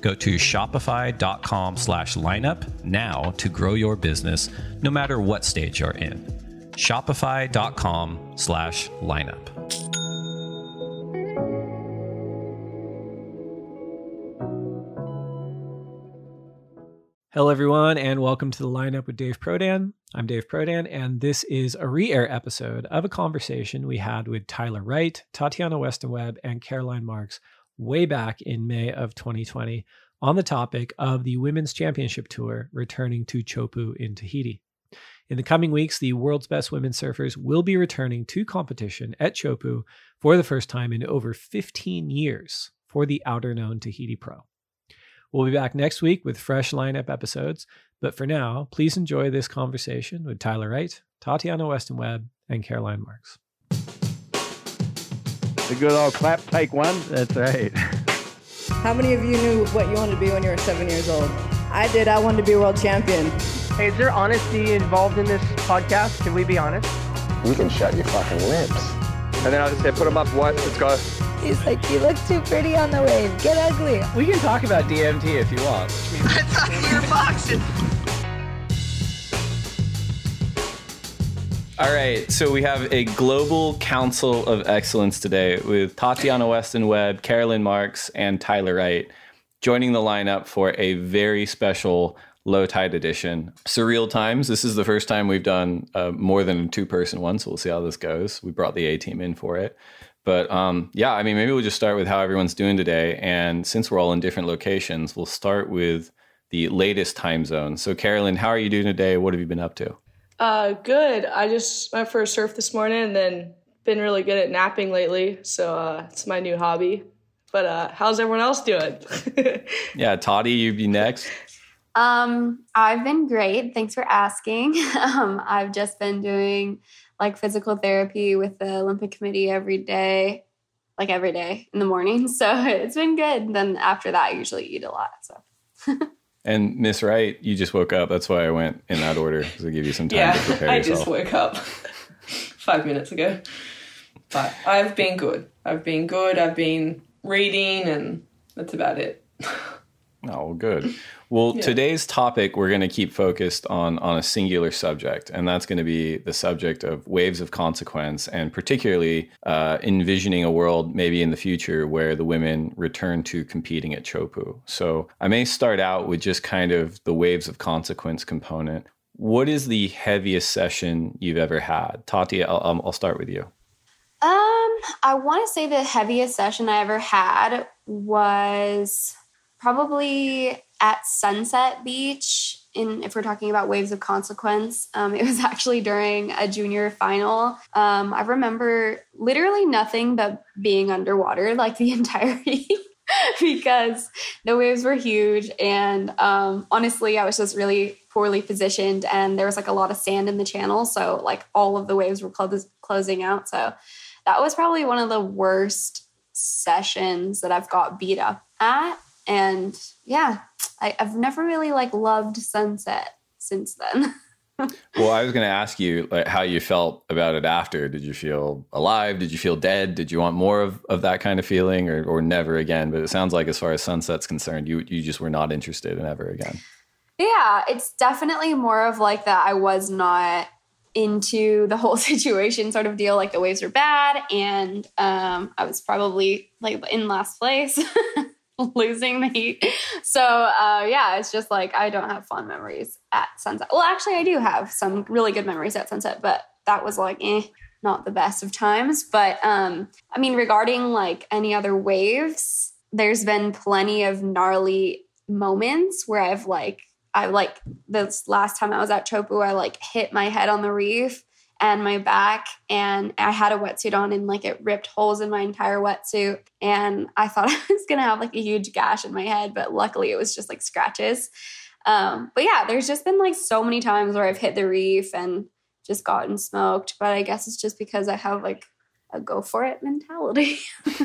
Go to shopify.com slash lineup now to grow your business no matter what stage you're in. Shopify.com slash lineup. Hello, everyone, and welcome to the lineup with Dave Prodan. I'm Dave Prodan, and this is a re air episode of a conversation we had with Tyler Wright, Tatiana Weston Webb, and Caroline Marks way back in May of 2020 on the topic of the Women's Championship Tour returning to Teahupo'o in Tahiti. In the coming weeks, the world's best women surfers will be returning to competition at Teahupo'o for the first time in over 15 years for the Outerknown Tahiti Pro. We'll be back next week with fresh lineup episodes. But for now, please enjoy this conversation with Tyler Wright, Tatiana Weston Webb, and Caroline Marks. The good old clap, take one. That's right. How many of you knew what you wanted to be when you were seven years old? I did. I wanted to be a world champion. Hey, is there honesty involved in this podcast? Can we be honest? You can shut your fucking lips. And then I'll just say, put them up, what? Let's go. He's like, you look too pretty on the wave. Get ugly. We can talk about DMT if you want. I thought you were boxing. All right, so we have a global council of excellence today with Tatiana Weston Webb, Caroline Marks, and Tyler Wright joining the lineup for a very special low tide edition. Surreal times. This is the first time we've done uh, more than a two person one, so we'll see how this goes. We brought the A team in for it. But um, yeah, I mean, maybe we'll just start with how everyone's doing today. And since we're all in different locations, we'll start with the latest time zone. So, Caroline, how are you doing today? What have you been up to? Uh, good. I just went for a surf this morning and then been really good at napping lately. So uh, it's my new hobby. But uh, how's everyone else doing? yeah, Tati, you'd be next. Um, I've been great. Thanks for asking. Um, I've just been doing like physical therapy with the Olympic Committee every day, like every day in the morning. So it's been good. Then after that, I usually eat a lot. So. And Miss Wright, you just woke up. That's why I went in that order to give you some time yeah, to prepare I just woke up five minutes ago. But I've been good. I've been good. I've been reading, and that's about it. Oh, good. Well, yeah. today's topic we're going to keep focused on on a singular subject, and that's going to be the subject of waves of consequence, and particularly uh, envisioning a world maybe in the future where the women return to competing at Teahupo'o. So I may start out with just kind of the waves of consequence component. What is the heaviest session you've ever had, Tati? I'll, I'll start with you. Um, I want to say the heaviest session I ever had was probably at Sunset Beach in if we're talking about waves of consequence. Um, it was actually during a junior final. Um, I remember literally nothing but being underwater like the entire week. because the waves were huge and um, honestly i was just really poorly positioned and there was like a lot of sand in the channel so like all of the waves were clo- closing out so that was probably one of the worst sessions that i've got beat up at and yeah I, i've never really like loved sunset since then well, I was going to ask you like how you felt about it after. Did you feel alive? Did you feel dead? Did you want more of, of that kind of feeling or, or never again? But it sounds like as far as Sunset's concerned, you you just were not interested in ever again. Yeah, it's definitely more of like that I was not into the whole situation sort of deal like the waves were bad and um I was probably like in last place. losing the heat. So uh, yeah, it's just like I don't have fond memories at sunset. Well, actually, I do have some really good memories at sunset, but that was like eh, not the best of times. But um, I mean, regarding like any other waves, there's been plenty of gnarly moments where I've like I like this last time I was at Teahupo'o, I like hit my head on the reef and my back and I had a wetsuit on and like it ripped holes in my entire wetsuit and I thought I was going to have like a huge gash in my head but luckily it was just like scratches. Um, but yeah, there's just been like so many times where I've hit the reef and just gotten smoked, but I guess it's just because I have like a go for it mentality.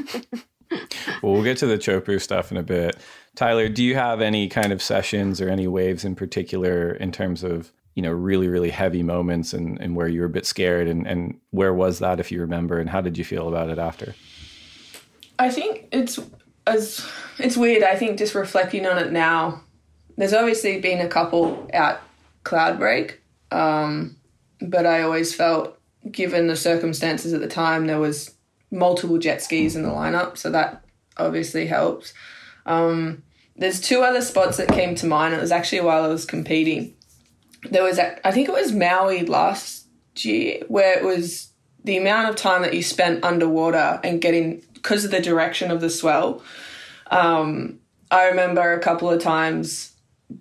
well, we'll get to the Teahupo'o stuff in a bit. Tyler, do you have any kind of sessions or any waves in particular in terms of you know really really heavy moments and and where you were a bit scared and and where was that if you remember and how did you feel about it after? I think it's as it's weird i think just reflecting on it now there's obviously been a couple at cloudbreak um, but i always felt given the circumstances at the time there was multiple jet skis in the lineup so that obviously helps. Um, there's two other spots that came to mind. It was actually while i was competing there was a, I think it was Maui last year where it was the amount of time that you spent underwater and getting because of the direction of the swell. Um, I remember a couple of times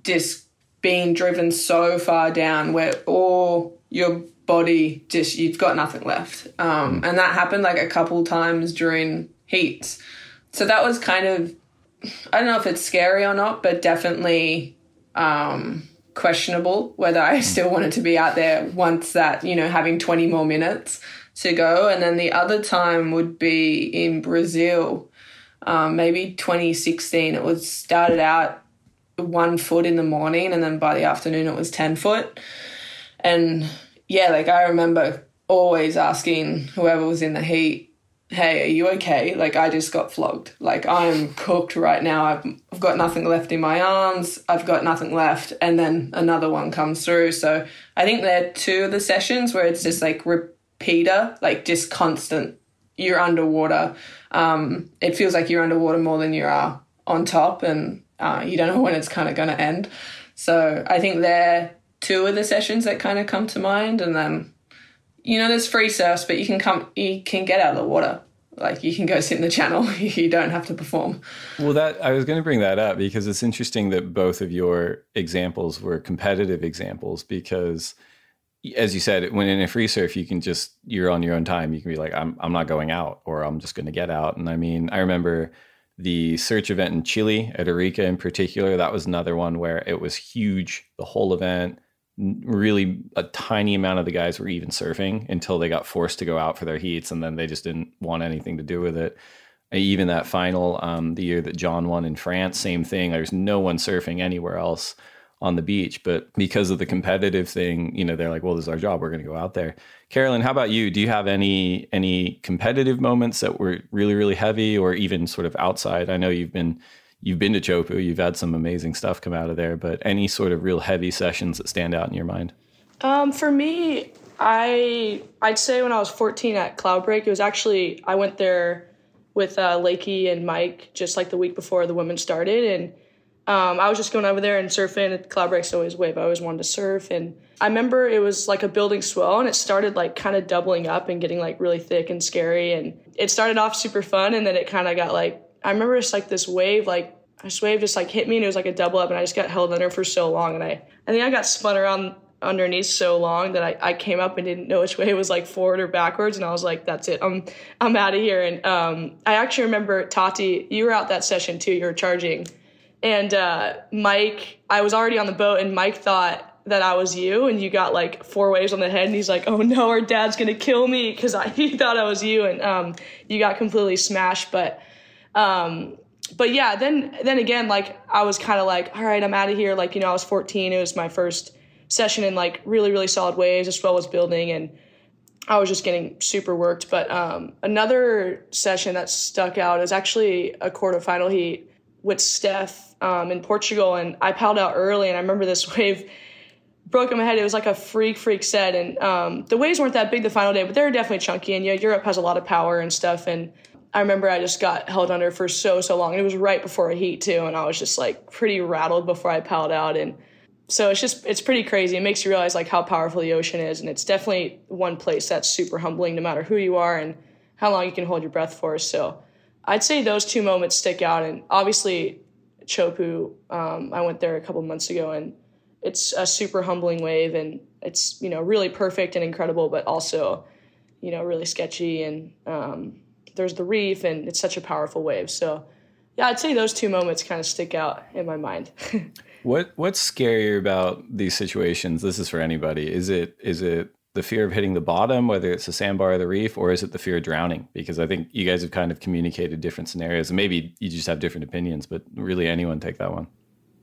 just being driven so far down where all your body just you've got nothing left, um, and that happened like a couple times during heats. So that was kind of I don't know if it's scary or not, but definitely um, questionable whether I still wanted to be out there once that, you know, having 20 more minutes to go. And then the other time would be in Brazil, um, maybe 2016. It was started out one foot in the morning and then by the afternoon it was 10 foot. And yeah, like I remember always asking whoever was in the heat, hey, are you okay? Like, I just got flogged. Like, I'm cooked right now. I've, I've got nothing left in my arms. I've got nothing left. And then another one comes through. So I think there are two of the sessions where it's just like repeater, like just constant. You're underwater. Um, it feels like you're underwater more than you are on top, and uh, you don't know when it's kind of going to end. So I think they're two of the sessions that kind of come to mind. And then you know, there's free surfs, but you can come, you can get out of the water. Like you can go sit in the channel. you don't have to perform. Well, that I was going to bring that up because it's interesting that both of your examples were competitive examples. Because, as you said, when in a free surf, you can just you're on your own time. You can be like, I'm I'm not going out, or I'm just going to get out. And I mean, I remember the search event in Chile at Arica in particular. That was another one where it was huge. The whole event really a tiny amount of the guys were even surfing until they got forced to go out for their heats and then they just didn't want anything to do with it. Even that final um, the year that john won in france same thing. There's no one surfing anywhere else on the beach but because of the competitive thing you know they're like well this is our job. We're going to go out there. Caroline how about you? Do you have any any competitive moments that were really really heavy or even sort of outside? I know you've been you've been to Teahupo'o, you've had some amazing stuff come out of there, but any sort of real heavy sessions that stand out in your mind? Um, for me, I I'd say when I was 14 at Cloudbreak, it was actually I went there with uh, Lakey and Mike just like the week before the women started, and um, I was just going over there and surfing. Cloudbreak's always wave. I always wanted to surf, and I remember it was like a building swell, and it started like kind of doubling up and getting like really thick and scary. And it started off super fun, and then it kind of got like I remember just like this wave, like this wave just like hit me and it was like a double up and I just got held under for so long and I I think I got spun around underneath so long that I, I came up and didn't know which way it was like forward or backwards and I was like that's it. I'm I'm out of here. And um, I actually remember Tati you were out that session too you were charging. And uh, Mike I was already on the boat and Mike thought that I was you and you got like four waves on the head and he's like oh no our dad's gonna kill me because he thought I was you. And um, you got completely smashed but um, but yeah then then again like I was kind of like all right I'm out of here like you know I was 14 it was my first session in like really really solid waves. The swell was building and I was just getting super worked. But um, another session that stuck out is actually a quarterfinal heat with Steph um, in Portugal, and I piled out early, and I remember this wave broke in my head. It was like a freak freak set, and um, the waves weren't that big the final day, but they were definitely chunky. And yeah, Europe has a lot of power and stuff, and I remember I just got held under for so so long. It was right before a heat too, and I was just like pretty rattled before I paddled out and so it's just it's pretty crazy. It makes you realize like how powerful the ocean is, and it's definitely one place that's super humbling, no matter who you are and how long you can hold your breath for. So I'd say those two moments stick out, and obviously Teahupo'o. Um, I went there a couple months ago, and it's a super humbling wave, and it's you know really perfect and incredible, but also you know really sketchy, and um, there's the reef, and it's such a powerful wave. So yeah, I'd say those two moments kind of stick out in my mind. What what's scarier about these situations? This is for anybody. Is it is it the fear of hitting the bottom, whether it's the sandbar or the reef, or is it the fear of drowning? Because I think you guys have kind of communicated different scenarios, and maybe you just have different opinions. But really, anyone take that one.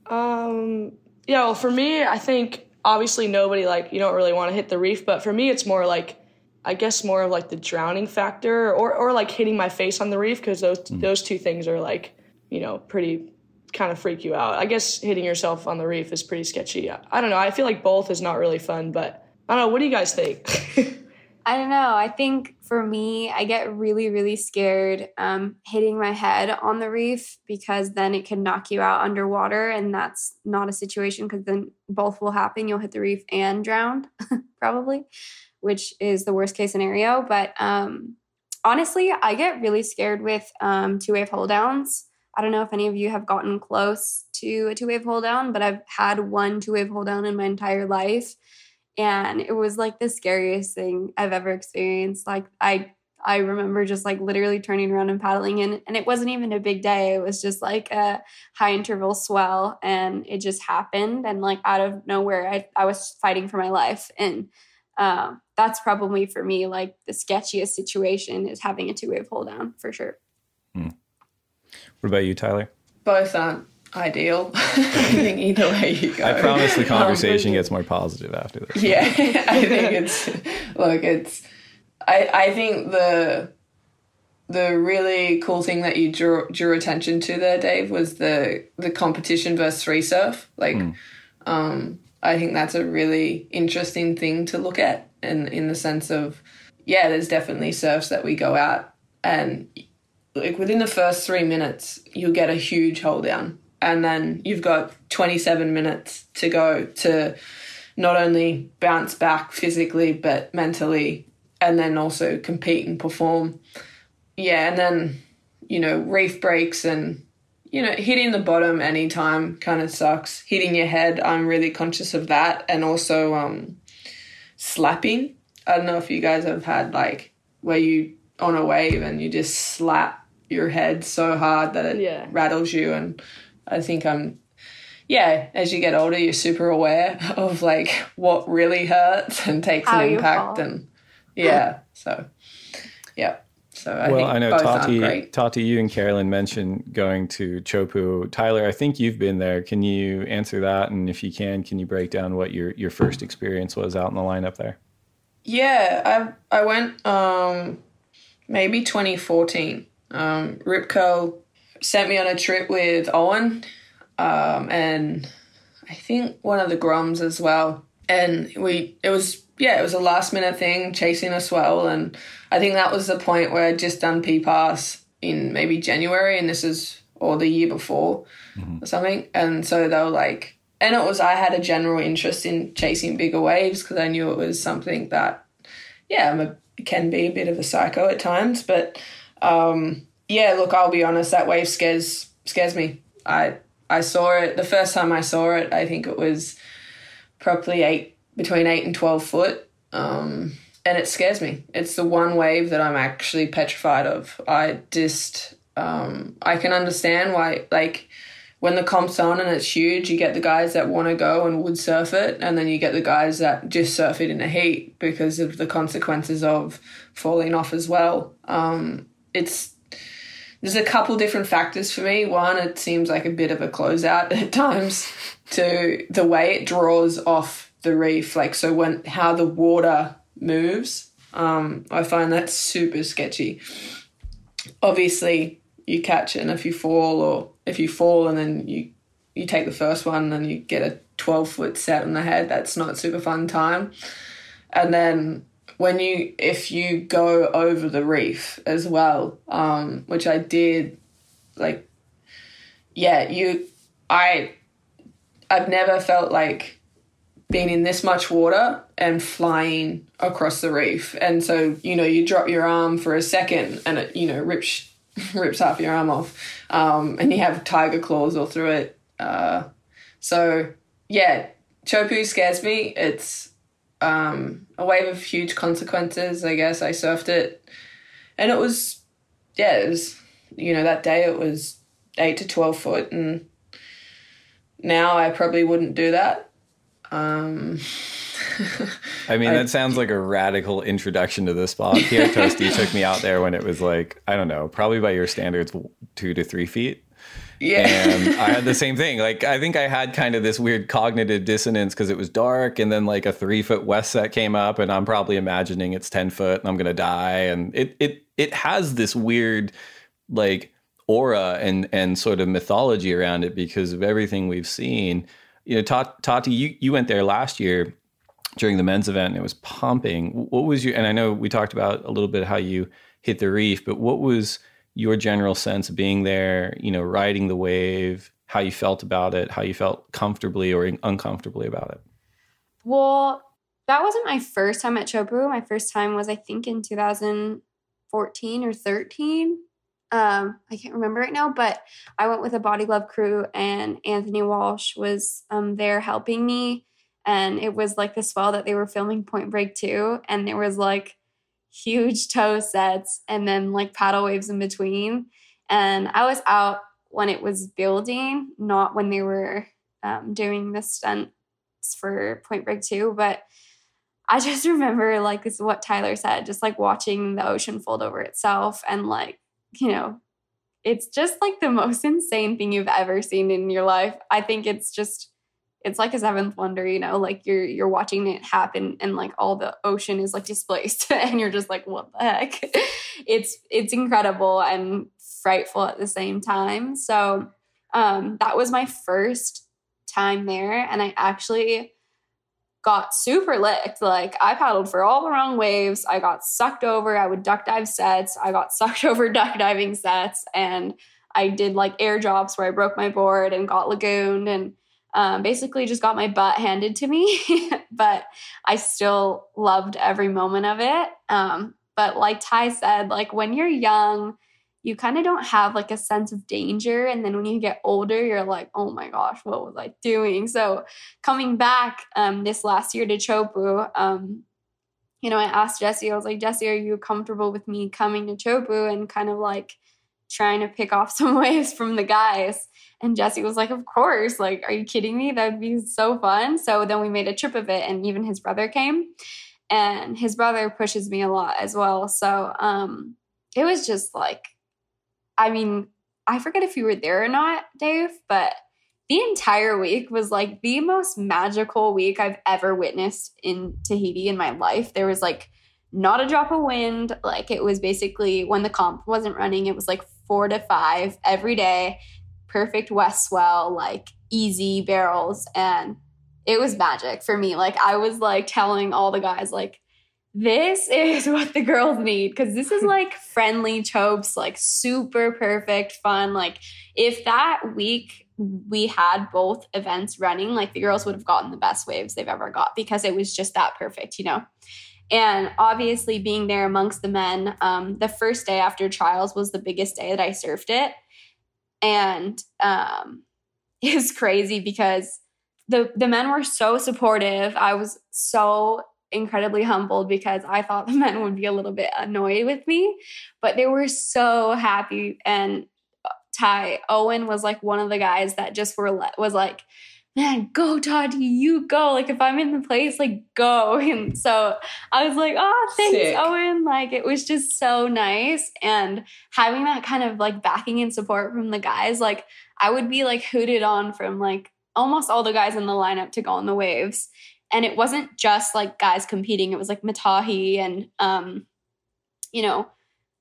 Um. Yeah. Well, for me, I think obviously nobody like you don't really want to hit the reef, but for me, it's more like I guess more of like the drowning factor, or or like hitting my face on the reef because those mm. those two things are like you know pretty kind of freak you out. I guess hitting yourself on the reef is pretty sketchy. I don't know. I feel like both is not really fun, but I don't know. What do you guys think? I don't know. I think for me, I get really, really scared um, hitting my head on the reef because then it can knock you out underwater. And that's not a situation because then both will happen. You'll hit the reef and drown, probably, which is the worst case scenario. But um, honestly, I get really scared with um, two wave hold downs. I don't know if any of you have gotten close to a two wave hold down, but I've had one two wave hold down in my entire life. And it was like the scariest thing I've ever experienced. Like I I remember just like literally turning around and paddling and and it wasn't even a big day. It was just like a high interval swell and it just happened and like out of nowhere I, I was fighting for my life. And um, that's probably for me like the sketchiest situation is having a two wave hold down for sure. Hmm. What about you, Tyler? Both aren't ideal. I think either way you go. I promise the conversation um, gets more positive after this. Yeah, I think it's look, it's. I I think the the really cool thing that you drew drew attention to there, Dave, was the the competition versus free surf. Like, mm. um, I think that's a really interesting thing to look at, and in, in the sense of, yeah, there's definitely surfs that we go out and like within the first three minutes, you'll get a huge hold down. And then you've got 27 minutes to go to not only bounce back physically, but mentally, and then also compete and perform. Yeah, and then, you know, reef breaks and, you know, hitting the bottom anytime kind of sucks. Hitting your head, I'm really conscious of that. And also um, slapping. I don't know if you guys have had like where you on a wave and you just slap your head so hard that it yeah. rattles you. And I think I'm, yeah, as you get older, you're super aware of like what really hurts and takes How an impact. And yeah, so yeah. So I well, I know Tati, Tati, you and Caroline mentioned going to Teahupo'o. Tyler, I think you've been there. Can you answer that? And if you can, can you break down what your your first experience was out in the lineup there? Yeah, I I went um, maybe 2014, um, Rip Curl sent me on a trip with Owen um, and I think one of the Groms as well. And we, it was, yeah, it was a last minute thing, chasing a swell. And I think that was the point where I'd just done P Pass in maybe January, and this is, or the year before mm-hmm. or something. And so they were like, and it was, I had a general interest in chasing bigger waves because I knew it was something that, yeah, I'm a, can be a bit of a psycho at times, but um, yeah, look, I'll be honest, that wave scares scares me. I I saw it the first time I saw it. I think it was probably eight between eight and twelve foot, um, and it scares me. It's the one wave that I'm actually petrified of. I just um, I can understand why like when the comp's on and it's huge, you get the guys that want to go and would surf it, and then you get the guys that just surf it in the heat because of the consequences of falling off as well. Um, it's there's a couple different factors for me. One, it seems like a bit of a closeout at times to the way it draws off the reef, like so when how the water moves. Um, I find that super sketchy. Obviously, you catch it, and if you fall, or if you fall and then you you take the first one and you get a 12 foot set on the head, that's not super fun time. And then when you if you go over the reef as well, um, which I did, like, yeah, you, I, I've never felt like being in this much water and flying across the reef, and so you know you drop your arm for a second and it you know rips rips half your arm off, um, and you have tiger claws all through it. Uh, so yeah, Teahupo'o scares me. It's um, a wave of huge consequences. I guess I surfed it, and it was, yeah, it was, you know, that day it was eight to twelve foot, and now I probably wouldn't do that. Um, I mean, I, that sounds like a radical introduction to this spot. Pierre Tosti took me out there when it was like, I don't know, probably by your standards, two to three feet. Yeah. And I had the same thing. Like, I think I had kind of this weird cognitive dissonance because it was dark and then like a three foot west set came up and I'm probably imagining it's 10 foot and I'm going to die. And it, it, it has this weird like aura and, and sort of mythology around it because of everything we've seen. You know, Tati, you, you went there last year during the men's event and it was pumping. What was your, and I know we talked about a little bit how you hit the reef, but what was, your general sense of being there, you know, riding the wave, how you felt about it, how you felt comfortably or uncomfortably about it? Well, that wasn't my first time at Teahupo'o. My first time was, I think, in 2014 or 13. Um, I can't remember right now, but I went with a body glove crew, and Anthony Walsh was um, there helping me. And it was like the swell that they were filming Point Break 2. And there was like huge toe sets and then like paddle waves in between. And I was out when it was building, not when they were um, doing the stunts for Point Break 2. But I just remember, like, this is what Tyler said, just like watching the ocean fold over itself and, like, you know, it's just like the most insane thing you've ever seen in your life. I think it's just it's like a seventh wonder you know like you're you're watching it happen and like all the ocean is like displaced and you're just like what the heck it's it's incredible and frightful at the same time so um that was my first time there and i actually got super licked. Like i paddled for all the wrong waves. I got sucked over. I would duck dive sets. I got sucked over duck diving sets. And i did like air drops where i broke my board and got lagooned and um, basically just got my butt handed to me, but I still loved every moment of it. Um, but like Ty said, like when you're young, you kind of don't have like a sense of danger. And then when you get older, you're like, oh my gosh, what was I doing? So coming back um, this last year to Teahupo'o, um, you know, I asked Jesse, I was like, Jesse, are you comfortable with me coming to Teahupo'o and kind of like trying to pick off some waves from the guys? And Jesse was like, Of course. Like, are you kidding me? That would be so fun. So then we made a trip of it, and even his brother came. And his brother pushes me a lot as well. So um, it was just like, I mean, I forget if you were there or not, Dave, but the entire week was like the most magical week I've ever witnessed in Tahiti in my life. There was like not a drop of wind. Like it was basically when the comp wasn't running, it was like four to five every day perfect west swell, like easy barrels. And it was magic for me. Like I was like telling all the guys, like, this is what the girls need because this is like friendly chopes, like super perfect fun. Like if that week we had both events running, like the girls would have gotten the best waves they've ever got because it was just that perfect, you know. And obviously, being there amongst the men, um, the first day after trials was the biggest day that I surfed it and um, it was crazy because the the men were so supportive. I was so incredibly humbled because I thought the men would be a little bit annoyed with me, but they were so happy. And uh, Ty Owen was like one of the guys that just were was like, "Man, go Todd, you go!" Like if I'm in the place, like go. And so I was like, "Oh, thanks, Sick. Owen!" Like it was just so nice, and having that kind of like backing and support from the guys, like I would be like hooted on from like almost all the guys in the lineup to go on the waves and it wasn't just like guys competing. It was like matahi and um you know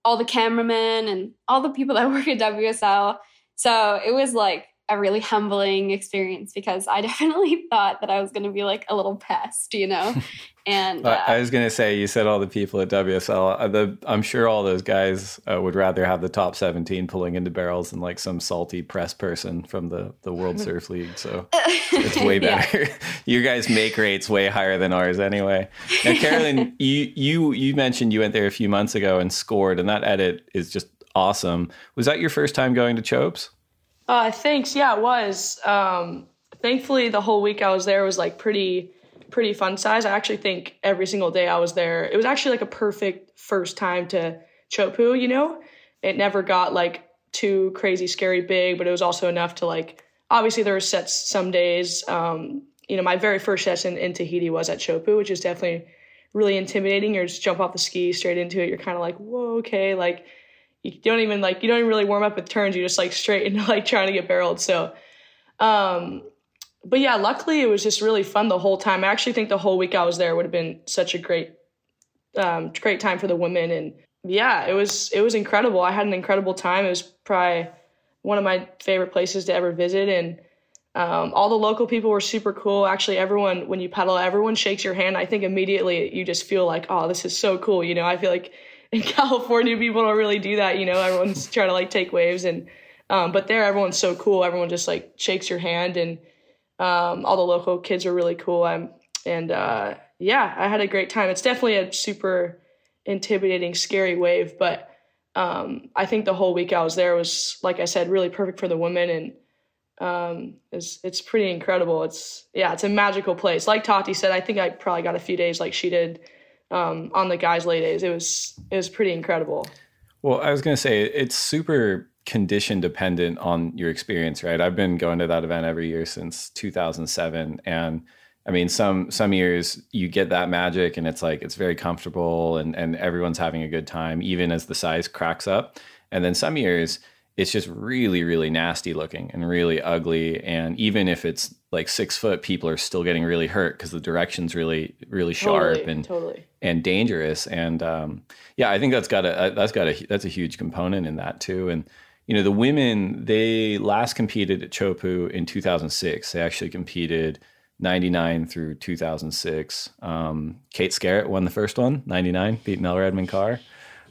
all the cameramen and all the people that work at wsl so it was like a really humbling experience because I definitely thought that I was going to be like a little pest, you know. And uh, I was going to say, you said all the people at WSL. Uh, the, I'm sure all those guys uh, would rather have the top 17 pulling into barrels than like some salty press person from the the World Surf League. So it's way better. Yeah. you guys make rates way higher than ours anyway. Now, Caroline, you you you mentioned you went there a few months ago and scored, and that edit is just awesome. Was that your first time going to Chopes? Uh, thanks. Yeah, it was. Um, thankfully, the whole week I was there was like pretty, pretty fun size. I actually think every single day I was there, it was actually like a perfect first time to Teahupo'o. You know, it never got like too crazy, scary, big, but it was also enough to like. Obviously, there were sets some days. Um, you know, my very first session in Tahiti was at Teahupo'o, which is definitely really intimidating. You're just jump off the ski straight into it. You're kind of like, whoa, okay, like you don't even like you don't even really warm up with turns. You're just like straight into like trying to get barreled. So, um, but yeah, luckily it was just really fun the whole time. I actually think the whole week I was there would have been such a great, um, great time for the women. And yeah, it was it was incredible. I had an incredible time. It was probably one of my favorite places to ever visit. And um, all the local people were super cool. Actually, everyone when you pedal, everyone shakes your hand. I think immediately you just feel like, oh, this is so cool. You know, I feel like in California, people don't really do that. You know, everyone's trying to like take waves, and um, but there, everyone's so cool. Everyone just like shakes your hand, and um, all the local kids are really cool. I'm, and uh, yeah, I had a great time. It's definitely a super intimidating, scary wave, but um, I think the whole week I was there was, like I said, really perfect for the women, and um, it's it's pretty incredible. It's yeah, it's a magical place. Like Tati said, I think I probably got a few days like she did um, on the guys' lay days. It was it was pretty incredible. Well, I was going to say it's super condition dependent on your experience, right? I've been going to that event every year since 2007, and I mean, some some years you get that magic, and it's like it's very comfortable, and and everyone's having a good time, even as the size cracks up. And then some years it's just really really nasty looking and really ugly and even if it's like six foot people are still getting really hurt because the direction's really really sharp totally, and totally. And dangerous and um, yeah i think that's got a that's got a that's a huge component in that too and you know the women they last competed at Teahupo'o in 2006 they actually competed 99 through 2006 um, kate skarratt won the first one 99 beat mel redman carr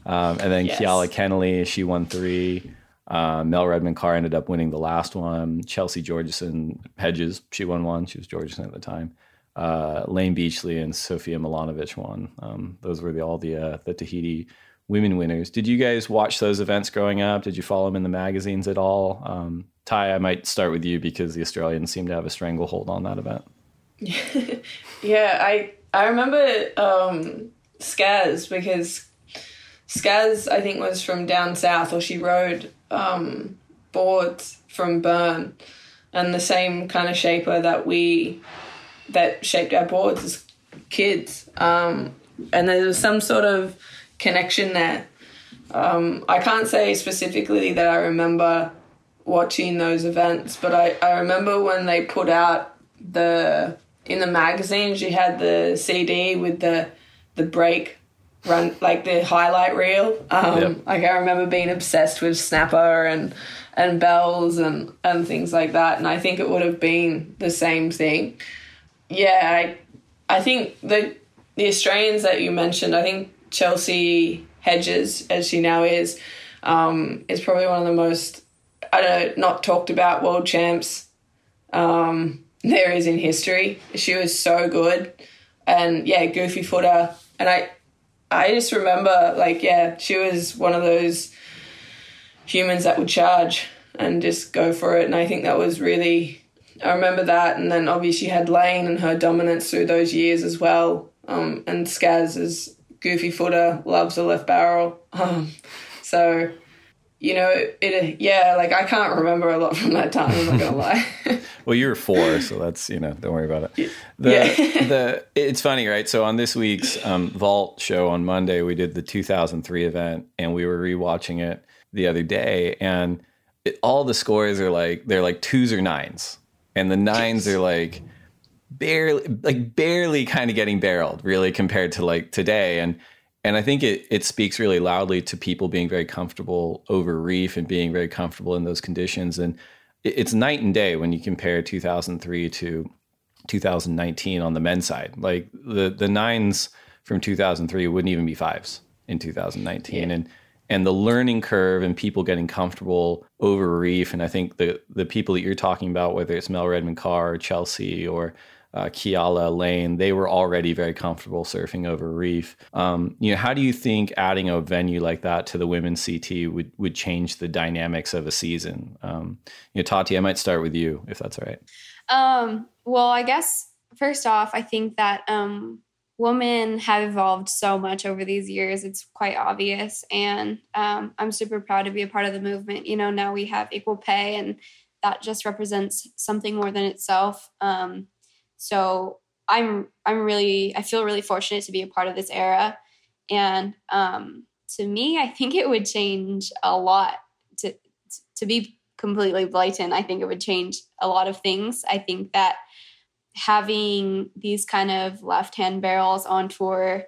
um, and then yes. Keala Kennelly, she won three. Uh, Mel Redman Carr ended up winning the last one. Chelsea Georgeson Hedges, she won one. She was Georgeson at the time. Uh, Layne Beachley and Sofia Mulanovich won. Um, those were the, all the uh, the Tahiti women winners. Did you guys watch those events growing up? Did you follow them in the magazines at all? Um, Ty, I might start with you because the Australians seem to have a stranglehold on that event. yeah, I I remember um, Skaz because Skaz I think was from down south, or she rode um, boards from Bern, and the same kind of shaper that we that shaped our boards as kids. Um, and there was some sort of connection there. Um, I can't say specifically that I remember watching those events, but I, I remember when they put out the in the magazine she had the CD with the the break run like the highlight reel. Um, yep. Like I remember being obsessed with snapper and and bells and and things like that, and I think it would have been the same thing. Yeah, I I think the the Australians that you mentioned, I think Chelsea Hedges, as she now is, um, is probably one of the most I don't know, not talked about world champs um, there is in history. She was so good, and yeah, goofy footer, and I I just remember, like, yeah, she was one of those humans that would charge. and just go for it. And I think that was really, I remember that. And then obviously you had Layne and her dominance through those years as well. Um, and Skaz is goofy footer, loves the left barrel. Um, so, you know, it, yeah, like I can't remember a lot from that time, I'm not going to lie. well, you were four, so that's, you know, don't worry about it. The, yeah. the, it's funny, right? So on this week's um, Vault show on Monday, we did the 2003 event and we were rewatching it the other day. And it, all the scores are like, they're like twos or nines. And the nines are like, barely like barely kind of getting barreled really compared to like today. And and I think it it speaks really loudly to people being very comfortable over reef and being very comfortable in those conditions. And it, it's night and day when you compare 2003 to 2019 on the men's side. Like the the nines from 2003 wouldn't even be fives in 2019 yeah. and and the learning curve and people getting comfortable over reef and i think the the people that you're talking about whether it's mel redman carr or chelsea or uh, Keala Layne, they were already very comfortable surfing over reef. Um, you know, how do you think adding a venue like that to the women's CT would would change the dynamics of a season? Um, you know, Tati, I might start with you if that's all right. Um, well, I guess first off, I think that um, women have evolved so much over these years. It's quite obvious, and um, I'm super proud to be a part of the movement. You know, now we have equal pay, and that just represents something more than itself. Um, so I'm I'm really I feel really fortunate to be a part of this era, and um, to me, I think it would change a lot. To to be completely blatant, I think it would change a lot of things. I think that having these kind of left hand barrels on tour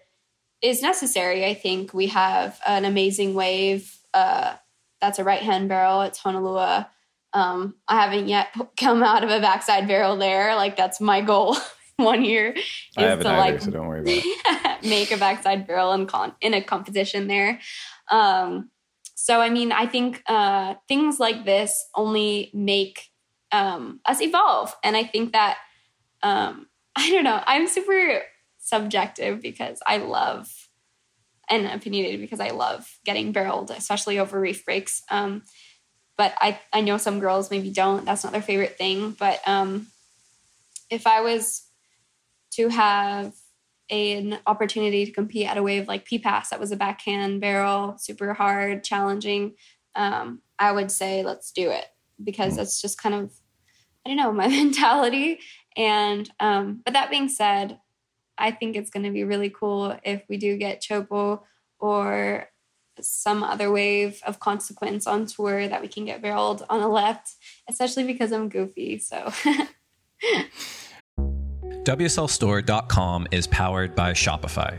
is necessary. I think we have an amazing wave. Uh, that's a right hand barrel. It's Honolulu. Um, I haven't yet come out of a backside barrel there. Like that's my goal one year is I haven't to either, like so don't worry about it. make a backside barrel in con in a competition there. Um, so I mean, I think uh, things like this only make um, us evolve, and I think that um, I don't know. I'm super subjective because I love and opinionated because I love getting barreled, especially over reef breaks. Um, but I, I know some girls maybe don't. That's not their favorite thing. But um, if I was to have an opportunity to compete at a wave like P-Pass, that was a backhand barrel, super hard, challenging, um, I would say let's do it because that's just kind of, I don't know, my mentality. And, um, but that being said, I think it's going to be really cool if we do get Teahupo'o or some other wave of consequence on tour that we can get barreled on the left, especially because I'm goofy. So. WSLStore.com is powered by Shopify.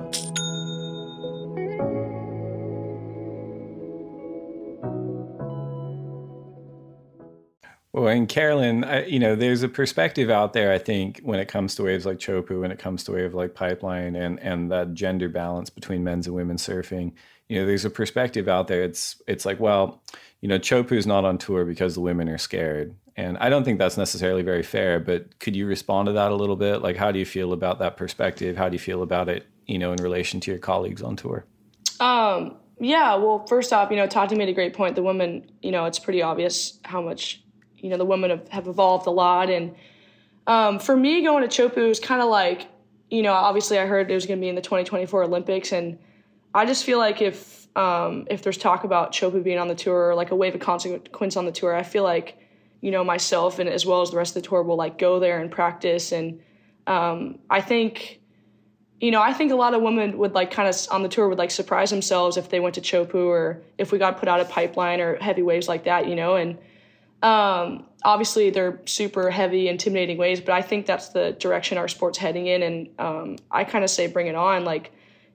Well, and Caroline, I, you know, there's a perspective out there. I think when it comes to waves like Teahupo'o, when it comes to waves like Pipeline, and and that gender balance between men's and women's surfing, you know, there's a perspective out there. It's it's like, well, you know, Teahupo'o is not on tour because the women are scared, and I don't think that's necessarily very fair. But could you respond to that a little bit? Like, how do you feel about that perspective? How do you feel about it, you know, in relation to your colleagues on tour? Um. Yeah. Well, first off, you know, Tati made a great point. The women, you know, it's pretty obvious how much you know the women have, have evolved a lot and um, for me going to Teahupo'o was kind of like you know obviously i heard it was going to be in the 2024 olympics and i just feel like if um, if there's talk about Teahupo'o being on the tour or like a wave of consequence on the tour i feel like you know myself and as well as the rest of the tour will like go there and practice and um, i think you know, I think a lot of women would like kind of on the tour would like surprise themselves if they went to Teahupo'o or if we got put out a pipeline or heavy waves like that, you know. And um, obviously, they're super heavy, intimidating ways, but I think that's the direction our sport's heading in. And um, I kind of say, bring it on. Like,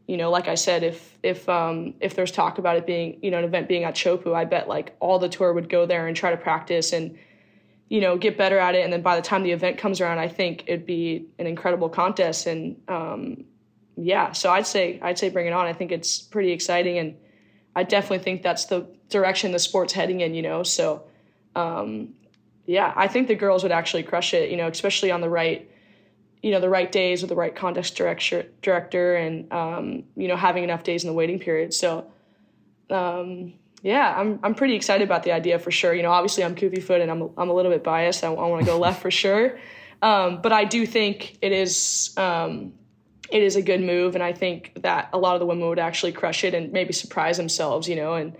you know, like I said, if if um, if there's talk about it being, you know, an event being at Teahupo'o, I bet like all the tour would go there and try to practice and, you know, get better at it. And then by the time the event comes around, I think it'd be an incredible contest. And um, yeah, so I'd say I'd say bring it on. I think it's pretty exciting, and I definitely think that's the direction the sport's heading in. You know, so um, yeah, I think the girls would actually crush it, you know, especially on the right, you know, the right days with the right contest director, director and, um, you know, having enough days in the waiting period. So, um, yeah, I'm, I'm pretty excited about the idea for sure. You know, obviously I'm goofy foot and I'm, I'm a little bit biased. I, I want to go left for sure. Um, but I do think it is, um, it is a good move. And I think that a lot of the women would actually crush it and maybe surprise themselves, you know, and,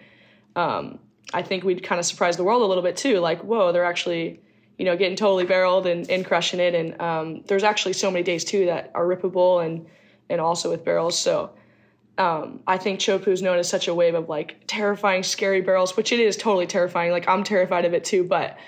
um, I think we'd kind of surprise the world a little bit too. Like, whoa, they're actually, you know, getting totally barreled and, and crushing it. And um, there's actually so many days too that are rippable and and also with barrels. So um, I think Teahupo'o is known as such a wave of like terrifying, scary barrels, which it is totally terrifying. Like I'm terrified of it too, but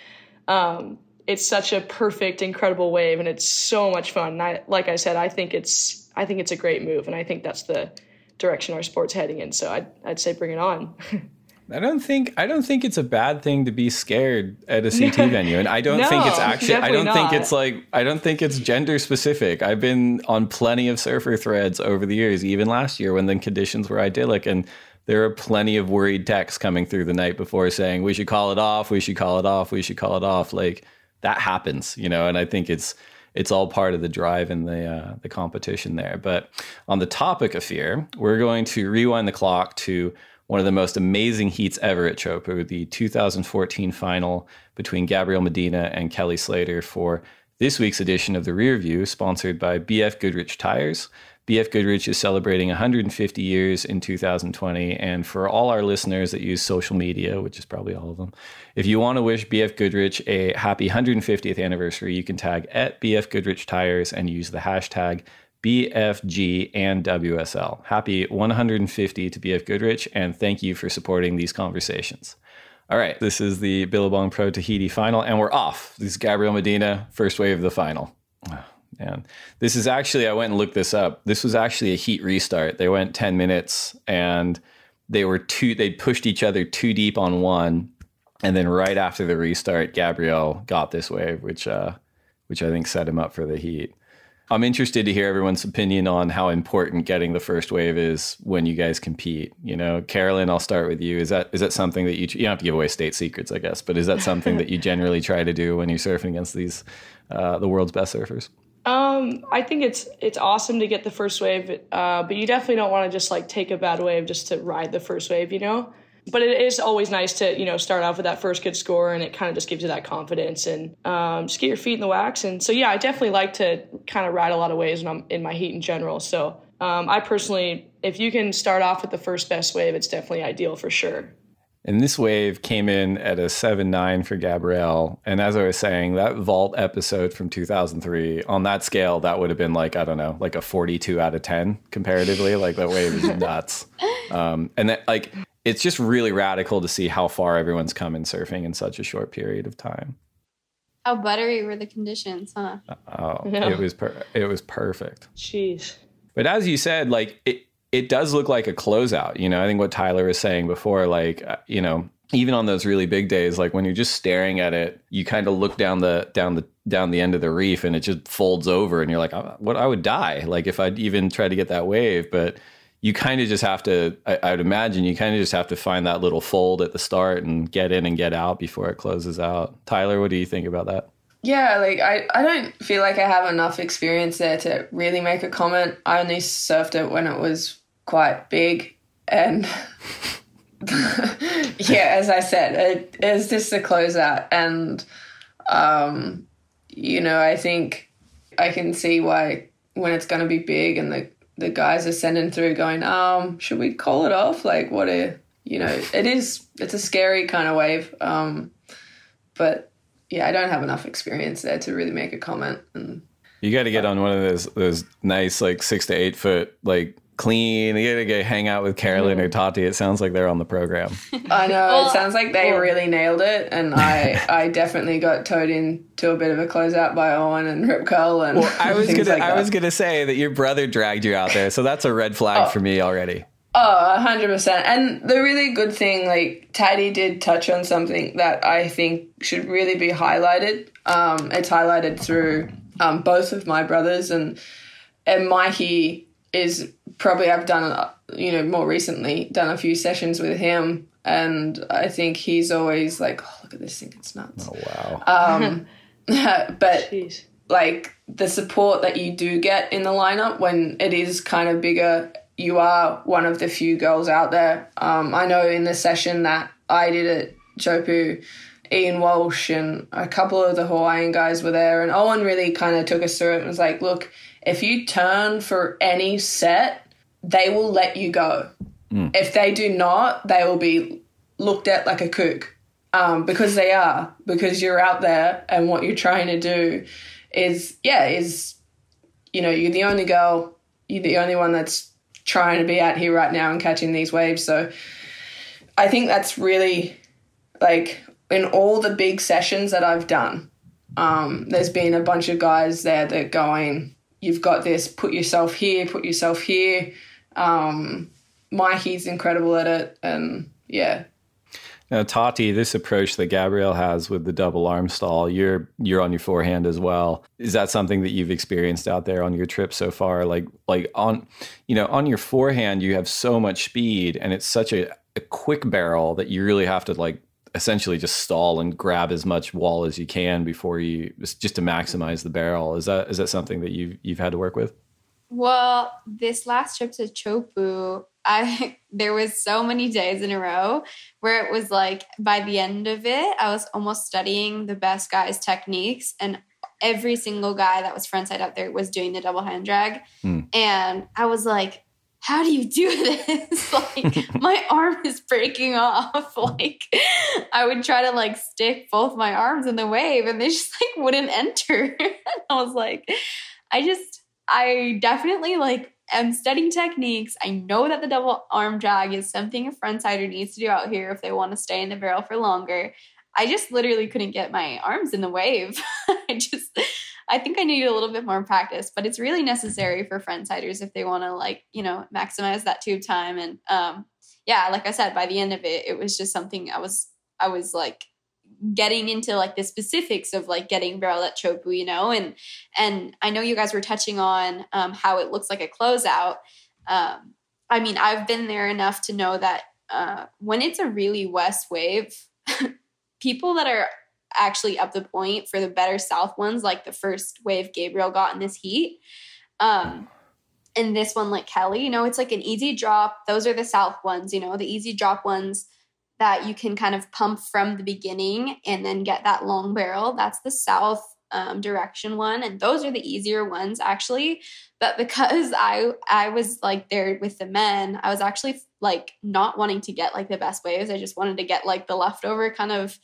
um, it's such a perfect, incredible wave, and it's so much fun. And I, like I said, I think it's I think it's a great move, and I think that's the direction our sport's heading in. So I'd I'd say bring it on. I don't think I don't think it's a bad thing to be scared at a CT venue, and I don't no, think it's actually. I don't not. think it's like I don't think it's gender specific. I've been on plenty of surfer threads over the years, even last year when the conditions were idyllic, and there are plenty of worried texts coming through the night before saying we should call it off, we should call it off, we should call it off. Like that happens, you know, and I think it's it's all part of the drive and the uh, the competition there. But on the topic of fear, we're going to rewind the clock to one of the most amazing heats ever at Teahupo'o, the 2014 final between Gabriel Medina and Kelly Slater for this week's edition of the Rear View, sponsored by BF Goodrich Tires. BF Goodrich is celebrating 150 years in 2020. And for all our listeners that use social media, which is probably all of them, if you want to wish BF Goodrich a happy 150th anniversary, you can tag at BF Goodrich Tires and use the hashtag BFG, and WSL. Happy 150 to BF Goodrich, and thank you for supporting these conversations. All right, this is the Billabong Pro Tahiti final, and we're off. This is Gabriel Medina, first wave of the final. Oh, man, this is actually, I went and looked this up. This was actually a heat restart. They went 10 minutes and they were two, they pushed each other too deep on one. And then right after the restart, Gabriel got this wave, which, uh, which I think set him up for the heat. I'm interested to hear everyone's opinion on how important getting the first wave is when you guys compete. You know, Caroline, I'll start with you. Is that is that something that you you don't have to give away state secrets, I guess, but is that something that you generally try to do when you're surfing against these uh, the world's best surfers? Um, I think it's it's awesome to get the first wave, uh, but you definitely don't want to just like take a bad wave just to ride the first wave. You know, but it is always nice to you know start off with that first good score and it kind of just gives you that confidence and um, just get your feet in the wax. And so yeah i definitely like to kind of ride a lot of waves when i'm in my heat in general. So um, i personally if you can start off with the first best wave it's definitely ideal for sure and this wave came in at a 7-9 for Gabriel. And as I was saying, that vault episode from 2003, on that scale, that would have been like, I don't know, like a 42 out of 10 comparatively. like that wave is nuts. Um, and that like it's just really radical to see how far everyone's come in surfing in such a short period of time. How buttery were the conditions, huh? Oh, yeah. it was per- it was perfect. Jeez. But as you said, like it it does look like a closeout. You know, I think what Tyler was saying before, like uh, you know, even on those really big days, like when you're just staring at it, you kind of look down the down the down the end of the reef, and it just folds over, and you're like, what? I would die, like if I'd even try to get that wave, but you kind of just have to I, I, would imagine you kind of just have to find that little fold at the start and get in and get out before it closes out tyler what do you think about that yeah like i, I don't feel like i have enough experience there to really make a comment i only surfed it when it was quite big and yeah as i said it is just a closeout and um you know i think i can see why when it's going to be big and the the guys are sending through going, um, should we call it off? Like, what a, you know, it is, it's a scary kind of wave. Um, but yeah, I don't have enough experience there to really make a comment. And you got to get on one of those, those nice, like six to eight foot, like clean. You gotta get hang out with Caroline or Tati. It sounds like they're on the program. I know. Well, it sounds like they well, really nailed it, and I I definitely got towed into a bit of a closeout by Owen and Rip Curl. And well, I was gonna like I was gonna say that your brother dragged you out there, so that's a red flag oh. for me already. Oh, 100%. And the really good thing, like Tati did touch on something that I think should really be highlighted. Um, it's highlighted through um, both of my brothers and and Mikey is probably I've done you know more recently done a few sessions with him, and I think he's always like, oh look at this thing, it's nuts. Oh wow. Um, but Jeez. like the support that you do get in the lineup when it is kind of bigger, you are one of the few girls out there. Um, I know in the session that I did at Teahupo'o. Ian Walsh and a couple of the Hawaiian guys were there, and Owen really kind of took us through it and was like, "Look, if you turn for any set, they will let you go. Mm. If they do not, they will be looked at like a kook um, because they are, because you're out there and what you're trying to do is, yeah, is, you know, you're the only girl, you're the only one that's trying to be out here right now and catching these waves. So I think that's really like in all the big sessions that I've done, um, there's been a bunch of guys there that going, you've got this, put yourself here, put yourself here um, Mikey's incredible at it, and yeah. Now, Tati, this approach that Gabriel has with the double arm stall, you're you're on your forehand as well. Is that something that you've experienced out there on your trip so far? Like like on, you know, on your forehand, you have so much speed, and it's such a, a quick barrel that you really have to like essentially just stall and grab as much wall as you can before you just to maximize the barrel. Is that is that something that you've you've had to work with? Well, this last trip to Teahupo'o, I there was so many days in a row where it was like by the end of it, I was almost studying the best guys' techniques and every single guy that was frontside out there was doing the double hand drag. Mm. And I was like, how do you do this? like my arm is breaking off. like I would try to like stick both my arms in the wave and they just like wouldn't enter. I was like, I just I definitely like am studying techniques. I know that the double arm drag is something a frontsider needs to do out here if they want to stay in the barrel for longer. I just literally couldn't get my arms in the wave. I just I think I needed a little bit more practice, but it's really necessary for frontsiders if they want to like, you know, maximize that tube time and um yeah, like I said, by the end of it, it was just something I was I was like getting into like the specifics of like getting barrel at Teahupo'o you know? And and i know you guys were touching on um, how it looks like a closeout. Um, i mean i've been there enough to know that uh, when it's a really west wave people that are actually up the point for the better south ones like the first wave gabriel got in this heat um and this one like kelly you know it's like an easy drop. Those are the south ones you know the easy drop ones that you can kind of pump from the beginning and then get that long barrel. That's the south um, direction one, and those are the easier ones actually. But because I I was like there with the men, I was actually like not wanting to get like the best waves. I just wanted to get like the leftover kind of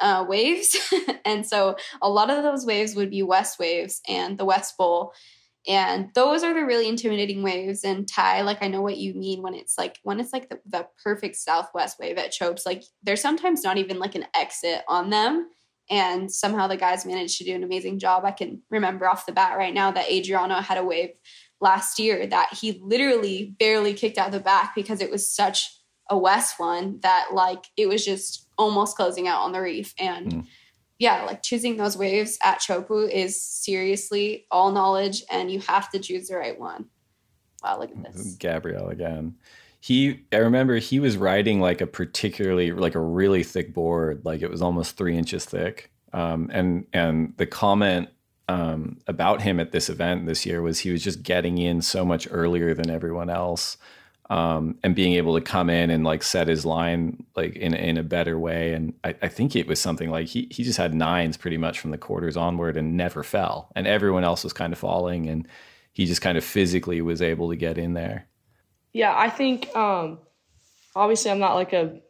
uh, waves, and so a lot of those waves would be west waves and the west bowl and those are the really intimidating waves and Ty like i know what you mean when it's like when it's like the, the perfect southwest wave at chopes like there's sometimes not even like an exit on them And somehow the guys managed to do an amazing job. I can remember off the bat right now that Adriano had a wave last year that he literally barely kicked out the back because it was such a west one that like it was just almost closing out on the reef. And mm. Yeah, like choosing those waves at Teahupo'o is seriously all knowledge and you have to choose the right one. Wow, look at this. Gabriel again he i remember he was riding like a particularly like a really thick board like it was almost three inches thick um, and and the comment um, about him at this event this year was he was just getting in so much earlier than everyone else um, and being able to come in and like set his line like in in a better way and I, I think it was something like he he just had nines pretty much from the quarters onward and never fell and everyone else was kind of falling and he just kind of physically was able to get in there yeah, I think um, obviously I'm not like a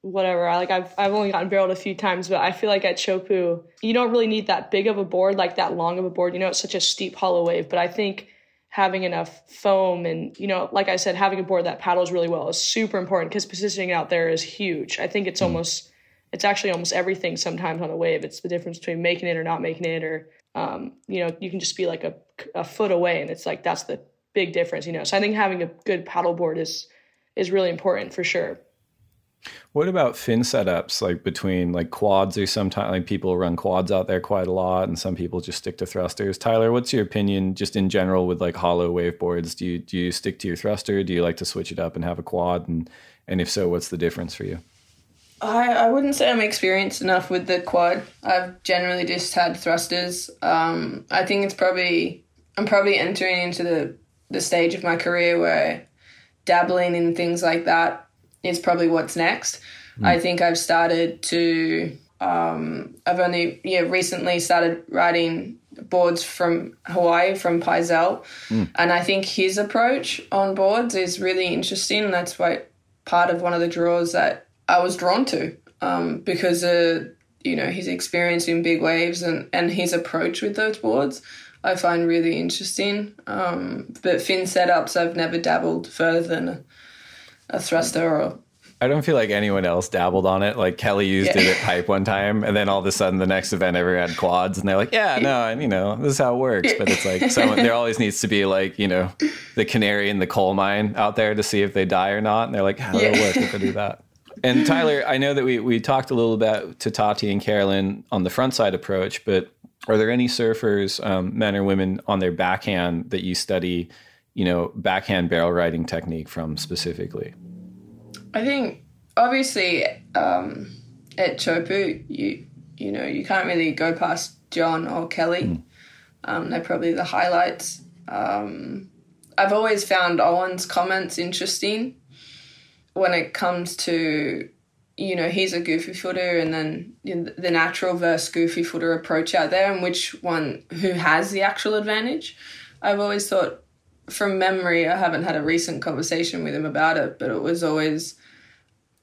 whatever. I like I've I've only gotten barreled a few times, but I feel like at Teahupo'o you don't really need that big of a board, like that long of a board. You know, it's such a steep hollow wave, but I think having enough foam and you know, like I said, having a board that paddles really well is super important because positioning out there is huge. I think it's mm. almost it's actually almost everything sometimes on a wave. It's the difference between making it or not making it, or um, you know, you can just be like a, a foot away, and it's like that's the big difference, you know. So I think having a good paddleboard is is really important for sure. What about fin setups like between like quads or sometimes like people run quads out there quite a lot and some people just stick to thrusters. Tyler, what's your opinion just in general with like hollow waveboards? Do you do you stick to your thruster? Do you like to switch it up and have a quad and and if so, what's the difference for you? I, I wouldn't say I'm experienced enough with the quad. I've generally just had thrusters. Um, I think it's probably I'm probably entering into the the stage of my career where dabbling in things like that is probably what's next. Mm. I think I've started to um, I've only yeah recently started riding boards from Hawaii from Pyzel, mm. and I think his approach on boards is really interesting. That's why part of one of the draws that I was drawn to um, because uh, you know his experience in big waves and and his approach with those boards. I find really interesting. Um, but fin setups, I've never dabbled further than a, thruster or. I don't feel like anyone else dabbled on it. Like Kelly used yeah. it at Pipe one time, and then all of a sudden the next event everyone had quads, and they're like, "Yeah, no, and you know this is how it works." But it's like someone there always needs to be like you know the canary in the coal mine out there to see if they die or not, and they're like, "How yeah. work if I do that?" And Tyler, I know that we we talked a little bit to Tati and Caroline on the front side approach, but are there any surfers, um, men or women, on their backhand that you study, you know, backhand barrel riding technique from specifically? I think obviously um, at Teahupo'o, you you know you can't really go past John or Kelly. Mm. Um, they're probably the highlights. Um, I've always found Owen's comments interesting when it comes to you know, he's a goofy footer and then the natural versus goofy footer approach out there and which one who has the actual advantage. I've always thought from memory, I haven't had a recent conversation with him about it, but it was always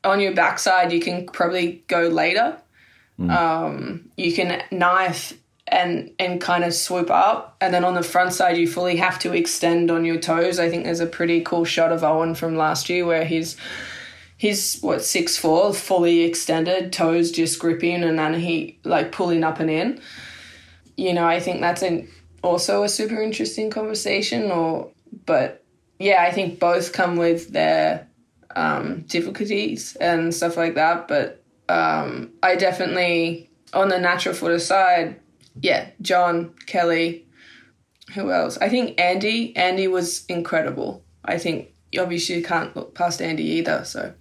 on your backside, you can probably go later. Mm. Um, you can knife and and kind of swoop up, and then on the front side, you fully have to extend on your toes. I think there's a pretty cool shot of Owen from last year where he's he's what six four, fully extended, toes just gripping, and then he like pulling up and in. You know, I think that's an also a super interesting conversation. Or, but yeah, I think both come with their um, difficulties and stuff like that. But um, I definitely on the natural footer side, yeah, John Kelly. Who else? I think Andy. Andy was incredible. I think obviously you can't look past Andy either. So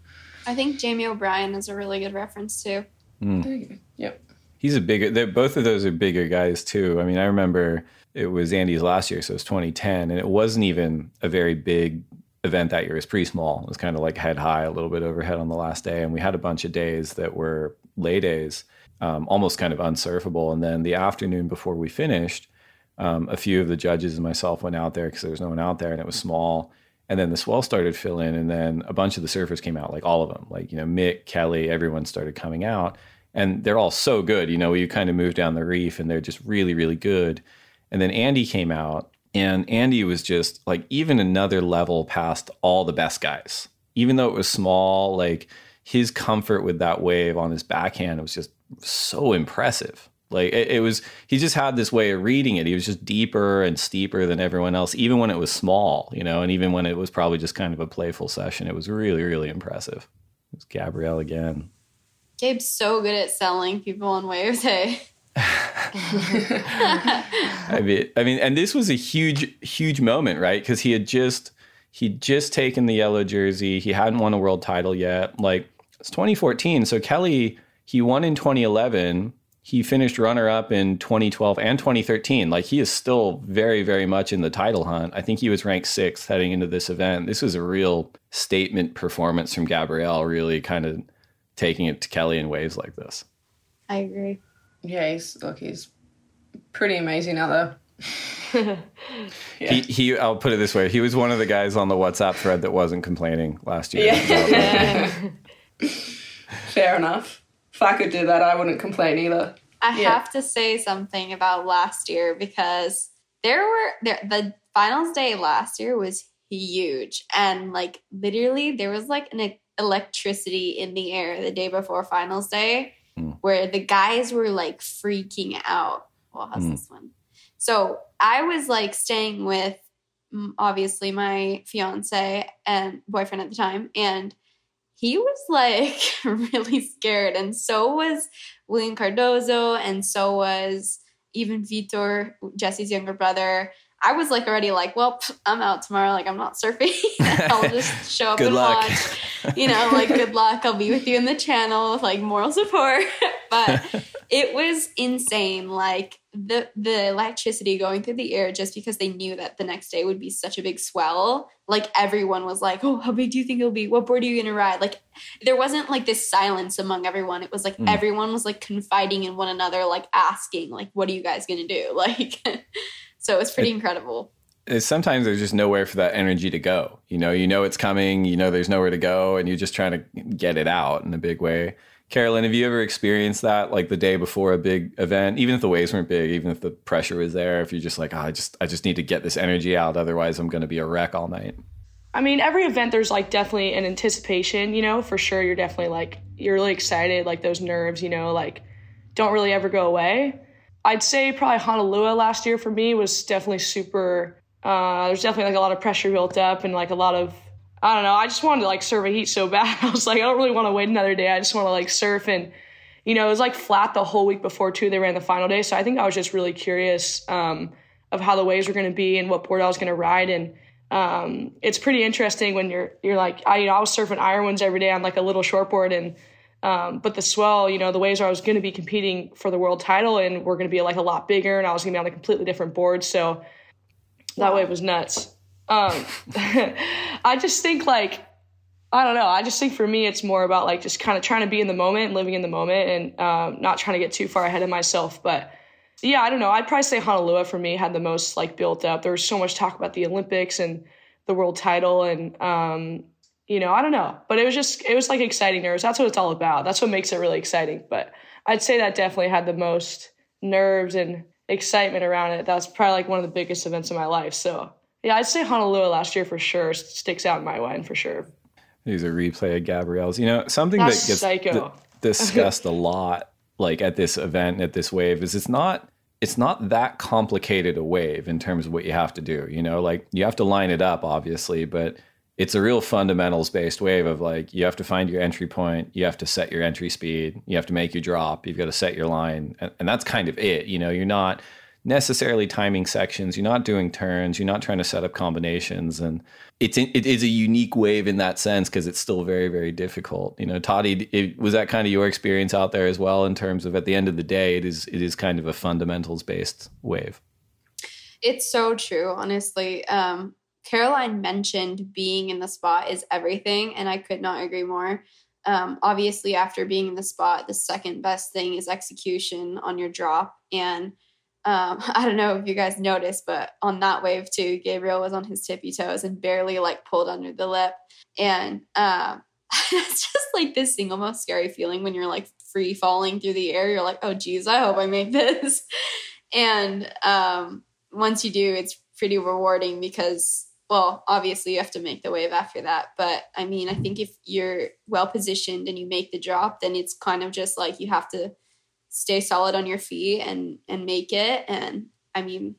I think Jamie O'Brien is a really good reference too. Mm. Yep. He's a bigger. Both of those are bigger guys too. I mean, I remember it was Andy's last year, so it was 2010, and it wasn't even a very big event that year. It was pretty small. It was kind of like head high, a little bit overhead on the last day, and we had a bunch of days that were lay days, um, almost kind of unsurfable. And then the afternoon before we finished, um, a few of the judges and myself went out there because there was no one out there, and it was small and then the swell started filling and then a bunch of the surfers came out like all of them like you know mick kelly everyone started coming out and they're all so good you know you kind of move down the reef and they're just really really good and then andy came out and andy was just like even another level past all the best guys even though it was small like his comfort with that wave on his backhand was just so impressive. Like it, it, was, he just had this way of reading it. He was just deeper and steeper than everyone else, even when it was small, you know, and even when it was probably just kind of a playful session. It was really, really impressive. It was Gabriel again. Gabe's so good at selling people on waves. Hey. I mean, I mean, and this was a huge, huge moment, right? Because he had just he'd just taken the yellow jersey. He hadn't won a world title yet. Like it's 2014, so Kelly he won in 2011 he finished runner up in 2012 and 2013. Like he is still very, very much in the title hunt. I think he was ranked sixth heading into this event. This was a real statement performance from Gabriel, really kind of taking it to Kelly in waves like this. I agree. Yeah, he's look, he's pretty amazing out there. yeah. He, he, I'll put it this way: he was one of the guys on the WhatsApp thread that wasn't complaining last year. Yeah. Fair enough if I could do that, I wouldn't complain either. I yeah. have to say something about last year because there were there the finals day last year was huge and like literally there was like an electricity in the air the day before finals day mm. where the guys were like freaking out. Well, how's mm. this one? So I was like staying with obviously my fiance and boyfriend at the time and he was like really scared. And so was Willian Cardoso, and so was even Vitor, Jesse's younger brother. I was like already like, well, I'm out tomorrow. Like I'm not surfing. I'll just show up and luck. watch. You know, like good luck. I'll be with you in the channel with like moral support. but it was insane. Like the the electricity going through the air just because they knew that the next day would be such a big swell. Like everyone was like, "Oh, how big do you think it'll be? What board are you gonna ride?" Like there wasn't like this silence among everyone. It was like mm. everyone was like confiding in one another, like asking, like, "What are you guys gonna do?" Like. So it's pretty it, incredible. Sometimes there's just nowhere for that energy to go. You know, you know it's coming, you know there's nowhere to go, and you're just trying to get it out in a big way. Caroline, have you ever experienced that like the day before a big event, even if the waves weren't big, even if the pressure was there, if you're just like, oh, I just I just need to get this energy out, otherwise I'm gonna be a wreck all night. I mean, every event there's like definitely an anticipation, you know, for sure you're definitely like you're really excited, like those nerves, you know, like don't really ever go away. I'd say probably Honolua last year for me was definitely super. Uh, there's definitely like a lot of pressure built up and like a lot of I don't know. I just wanted to like surf a heat so bad. I was like, I don't really want to wait another day. I just want to like surf and you know it was like flat the whole week before too. They ran the final day, so I think I was just really curious um, of how the waves were going to be and what board I was going to ride and. Um, it's pretty interesting when you're you're like I you know I was surfing Irewinds every day on like a little shortboard and um, but the swell, you know, the waves where I was going to be competing for the world title and we're going to be like a lot bigger and I was going to be on a completely different board. So that wow. wave was nuts. Um, I just think like, I don't know. I just think for me, it's more about like just kind of trying to be in the moment, living in the moment and um, not trying to get too far ahead of myself. But yeah, I don't know. I'd probably say Honolua for me had the most like built up. There was so much talk about the Olympics and the world title and um, you know, I don't know, but it was just it was like exciting nerves. That's what it's all about. That's what makes it really exciting. But I'd say that definitely had the most nerves and excitement around it. That's probably like one of the biggest events of my life. So yeah, I'd say Honolua last year for sure sticks out in my mind for sure. There's a replay of Gabriel's. You know, something That's that gets d- discussed a lot, like at this event, at this wave, is it's not it's not that complicated a wave in terms of what you have to do. You know, like you have to line it up, obviously, but it's a real fundamentals based wave of like you have to find your entry point you have to set your entry speed you have to make your drop you've got to set your line and, and, that's kind of it you know? You're not necessarily timing sections you're not doing turns you're not trying to set up combinations and it's it is a unique wave in that sense because it's still very very difficult you know? Tati it, was that kind of your experience out there as well in terms of at the end of the day it is it is kind of a fundamentals based wave? It's so true honestly. Um Caroline mentioned being in the spot is everything, and I could not agree more. Um, obviously, after being in the spot, the second best thing is execution on your drop. And um, I don't know if you guys noticed, but on that wave too, Gabriel was on his tippy toes and barely like pulled under the lip. And um, it's just like this single most scary feeling when you're like free falling through the air. You're like, oh geez, I hope I make this. and um, once you do, it's pretty rewarding because well, obviously you have to make the wave after that. But I mean, I think if you're well positioned and you make the drop, then it's kind of just like you have to stay solid on your feet and and make it. And I mean,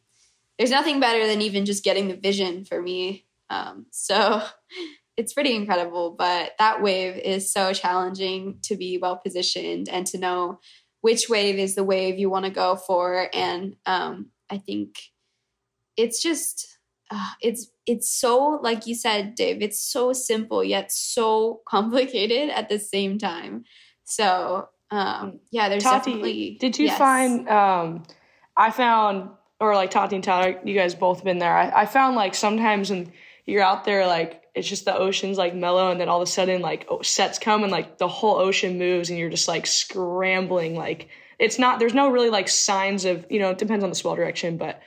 there's nothing better than even just getting the vision for me. Um, so it's pretty incredible. But that wave is so challenging to be well positioned and to know which wave is the wave you want to go for. And um, I think it's just uh, it's it's so like you said, Dave. It's so simple yet so complicated at the same time. So um, yeah, there's Tati, definitely. Did you yes. find? Um, I found, or like Tati and Tyler, you guys both been there. I, I found like sometimes when you're out there, like it's just the ocean's like mellow, and then all of a sudden like sets come and like the whole ocean moves, and you're just like scrambling. Like it's not. There's no really like signs of you know. It depends on the swell direction, but.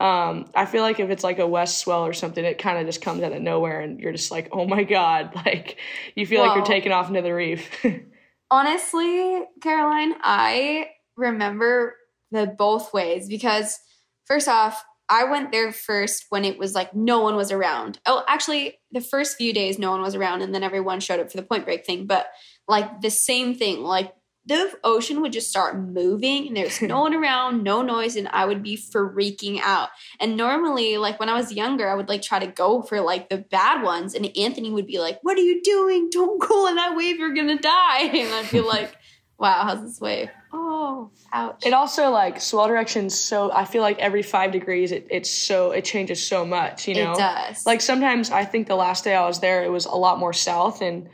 Um, I feel like if it's like a west swell or something, it kind of just comes out of nowhere, and you're just like, "Oh my god!" Like you feel like you're taking off into the reef. honestly, Caroline, I remember the both ways because first off, I went there first when it was like no one was around. Oh, actually, the first few days no one was around, and then everyone showed up for the point break thing. But like the same thing, like the ocean would just start moving and there's no one around, no noise, and I would be freaking out. And normally, like when I was younger, I would like try to go for like the bad ones, and Anthony would be like, What are you doing? Don't go in that wave, you're gonna die. And I'd be like, Wow, how's this wave? Oh, ouch. It also like swell direction so I feel like every five degrees it, it's so it changes so much, you know? It does. Like sometimes I think the last day I was there it was a lot more south and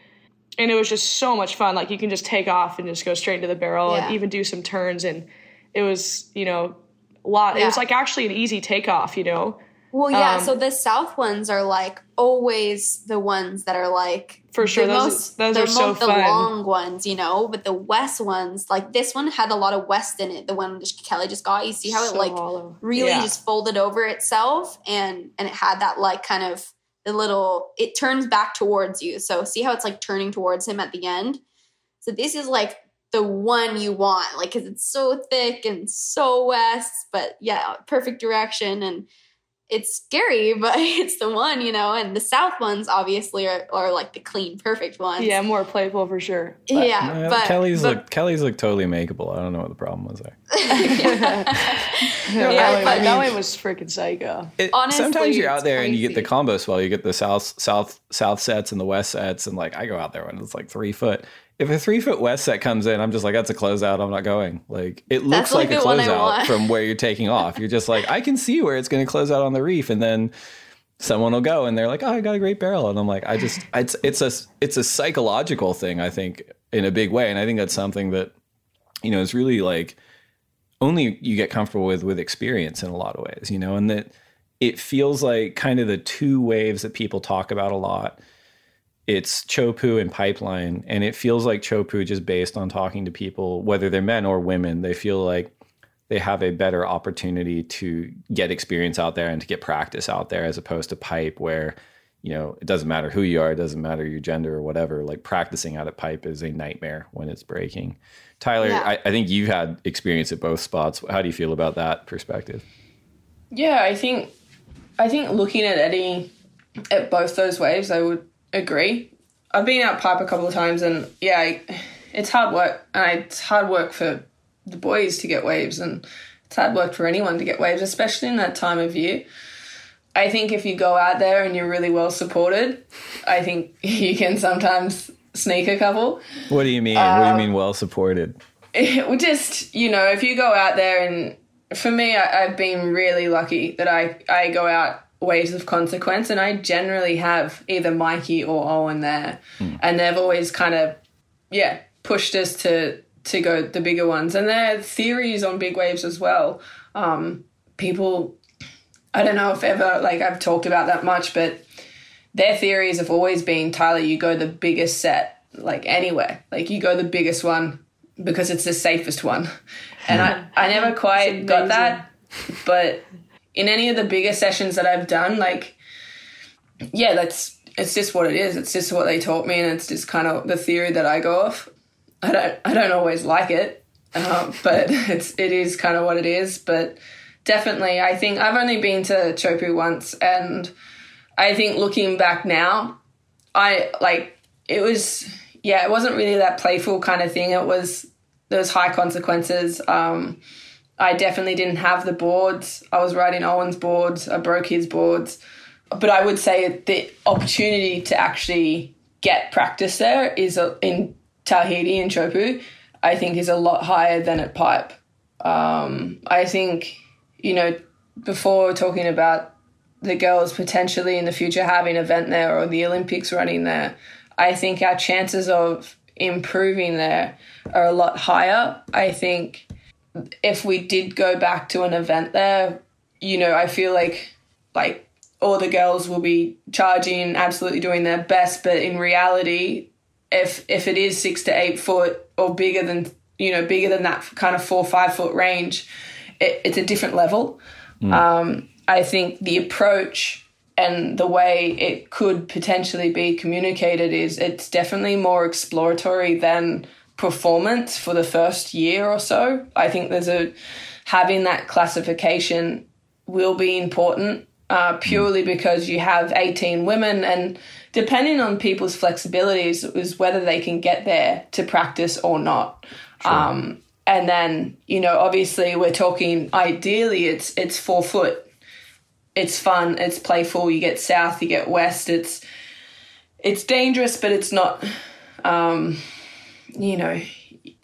and it was just so much fun. Like you can just take off and just go straight into the barrel Yeah. and even do some turns and it was, you know, a lot. It was like actually an easy takeoff, you know. Well, yeah. Um, so the south ones are like always the ones that are like For sure, the those- most, those the are so most- the fun. long ones, you know. But the west ones, like this one, had a lot of west in it. The one just Kelly just got. You see how So it like hollow. really Yeah. just folded over itself, and and it had that like kind of the little. It turns back towards you. So see how it's like turning towards him at the end. So this is like the one you want, like because it's so thick and so west, but yeah, perfect direction and it's scary, but it's the one, you know. And the south ones obviously are, are like the clean, perfect ones. Yeah, more playful for sure. yeah. Yeah, but Kelly's but, look Kelly's look totally makeable. I don't know what the problem was there. No, Yeah, that, but- way, that way was freaking psycho. It- Honestly, sometimes you're out it's there and you get the combo swell. You get the south south south sets and the west sets, and like I go out there when it's like three foot. If a three foot west set comes in, I'm just like, that's a closeout. I'm not going. Like it looks like, like, a the one I closeout from where you're taking off. You're just like, I can see where it's going to close out on the reef, and then someone will go and they're like, oh, I got a great barrel, and I'm like, I just it's it's a it's a psychological thing. I think in a big way, and I think that's something that you know is really like only you get comfortable with with experience in a lot of ways, you know, and that it feels like kind of the two waves that people talk about a lot. It's Teahupo'o and Pipeline, and it feels like Teahupo'o just based on talking to people, whether they're men or women, they feel like they have a better opportunity to get experience out there and to get practice out there as opposed to pipe where you know it doesn't matter who you are it doesn't matter your gender or whatever like practicing out at pipe is a nightmare when it's breaking. Tyler Yeah. I, I think you've had experience at both spots. How do you feel about that perspective? Yeah, I think I think looking at Eddie at both those waves, I would agree. I've been out pipe a couple of times, and yeah, I, it's hard work, and it's hard work for the boys to get waves, and it's hard work for anyone to get waves, especially in that time of year. I think if you go out there and you're really well supported, I think you can sometimes sneak a couple. what do you mean what do you uh, mean well supported it just you know if you go out there and for me I, i've been really lucky that i i go out waves of consequence and i generally have either mikey or owen there and they've always kind of yeah pushed us to to go the bigger ones and their theories on big waves as well um people i don't know if ever like i've talked about that much but their theories have always been Tyler, you go the biggest set, like anywhere. Like you go the biggest one because it's the safest one. And I, I never quite got that. But in any of the bigger sessions that I've done, like yeah, that's it's just what it is. It's just what they taught me and it's just kind of the theory that I go off. I don't I don't always like it. Um, but it's it is kind of what it is. But definitely I think I've only been to Teahupo'o once and I think looking back now, I like it was yeah, it wasn't really that playful kind of thing. It was those high consequences. Um, I definitely didn't have the boards. I was riding Owen's boards. I broke his boards, but I would say the opportunity to actually get practice there is in Tahiti and Teahupo'o. I think is a lot higher than at Pipe. Um, I think you know before talking about the girls potentially in the future having an event there or the Olympics running there, I think our chances of improving there are a lot higher. I think if we did go back to an event there, you know, I feel like like all the girls will be charging, absolutely doing their best, but in reality, if if it is six to eight foot or bigger than you know bigger than that kind of four five foot range, it, it's a different level. Mm. Um, I think the approach and the way it could potentially be communicated is it's definitely more exploratory than performance for the first year or so. I think there's a having that classification will be important uh, purely mm. because you have 18 women and depending on people's flexibilities is whether they can get there to practice or not. Sure. Um, and then you know obviously we're talking ideally it's it's four foot it's fun, it's playful. You get south, you get west. It's it's dangerous, but it's not. Um, you know,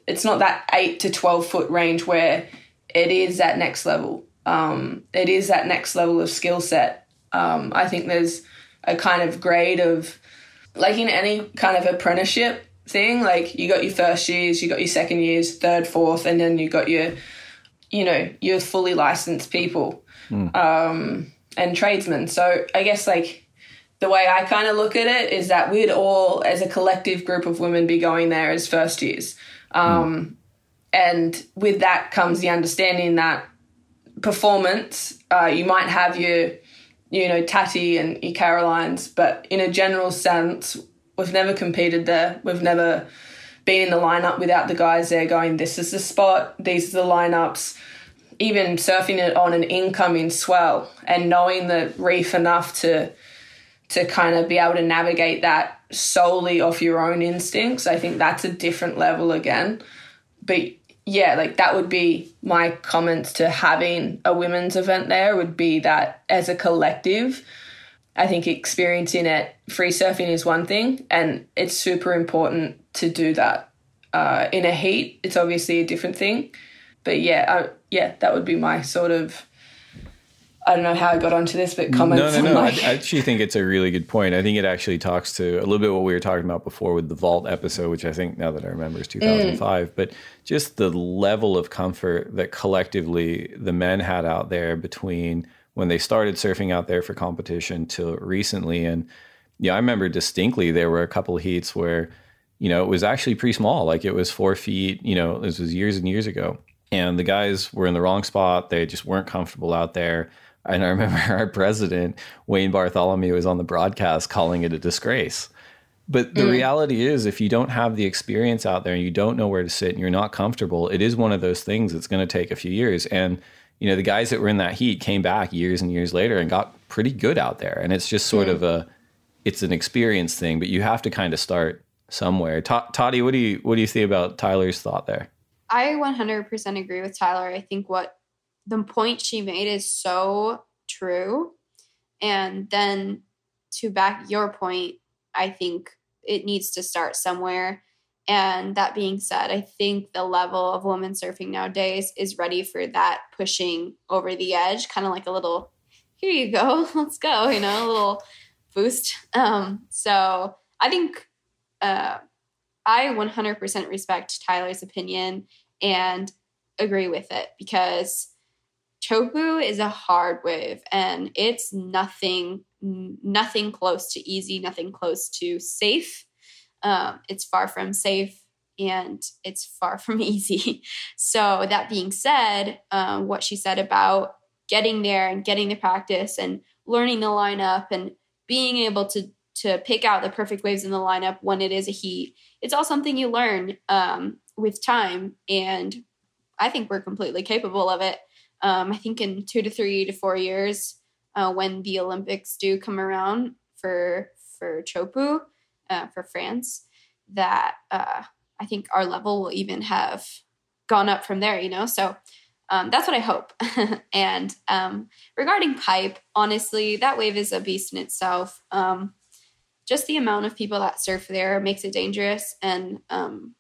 it's not that eight to twelve foot range where it is that next level. Um, it is that next level of skill set. Um, I think there's a kind of grade of like in any kind of apprenticeship thing. Like you got your first years, you got your second years, third, fourth, and then you got your, you know, your fully licensed people. Mm. Um, and tradesmen. So I guess like the way I kind of look at it is that we'd all, as a collective group of women, be going there as first years. Um, mm. And with that comes the understanding that performance, uh, you might have your, you know, Tati and your Carolines, but in a general sense, we've never competed there. We've never been in the lineup without the guys there going, this is the spot, these are the lineups even surfing it on an incoming swell and knowing the reef enough to to kind of be able to navigate that solely off your own instincts. I think that's a different level again. But yeah like that would be my comments to having a women's event there would be that as a collective i think experiencing it free surfing is one thing and it's super important to do that uh, in a heat. It's obviously a different thing. But yeah, I, yeah, that would be my sort of. I don't know how I got onto this, but comments. No, no, no. I, I actually think it's a really good point. I think it actually talks to a little bit what we were talking about before with the vault episode, which I think now that I remember is 2005. Mm. But just the level of comfort that collectively the men had out there between when they started surfing out there for competition till recently. And yeah, I remember distinctly there were a couple of heats where, you know, it was actually pretty small. Like it was four feet, you know, this was years and years ago and the guys were in the wrong spot. They just weren't comfortable out there. And I remember our president, Wayne Bartholomew, was on the broadcast calling it a disgrace. But the mm. reality is, if you don't have the experience out there and you don't know where to sit and you're not comfortable, it is one of those things that's going to take a few years. And, you know, the guys that were in that heat came back years and years later and got pretty good out there. And it's just sort mm. of a, it's an experience thing, but you have to kind of start somewhere. Tati, what do you, what do you think about Tyler's thought there? I 100% agree with Tyler. I think what the point she made is so true. And then to back your point, I think it needs to start somewhere. And that being said, I think the level of women surfing nowadays is ready for that pushing over the edge, kind of like a little, here you go, let's go, you know, a little boost. Um, so I think uh, I 100% respect Tyler's opinion and agree with it because Teahupo'o is a hard wave and it's nothing nothing close to easy, nothing close to safe. Um, it's far from safe and it's far from easy. So that being said, um, what she said about getting there and getting the practice and learning the lineup and being able to to pick out the perfect waves in the lineup when it is a heat, it's all something you learn. Um, with time. And I think we're completely capable of it. Um, I think in two to three to four years, uh, when the Olympics do come around for for Teahupo'o, uh, for France, that uh, I think our level will even have gone up from there, you know? So um, that's what I hope. and um, regarding pipe, honestly, that wave is a beast in itself. Um, just the amount of people that surf there makes it dangerous. And um,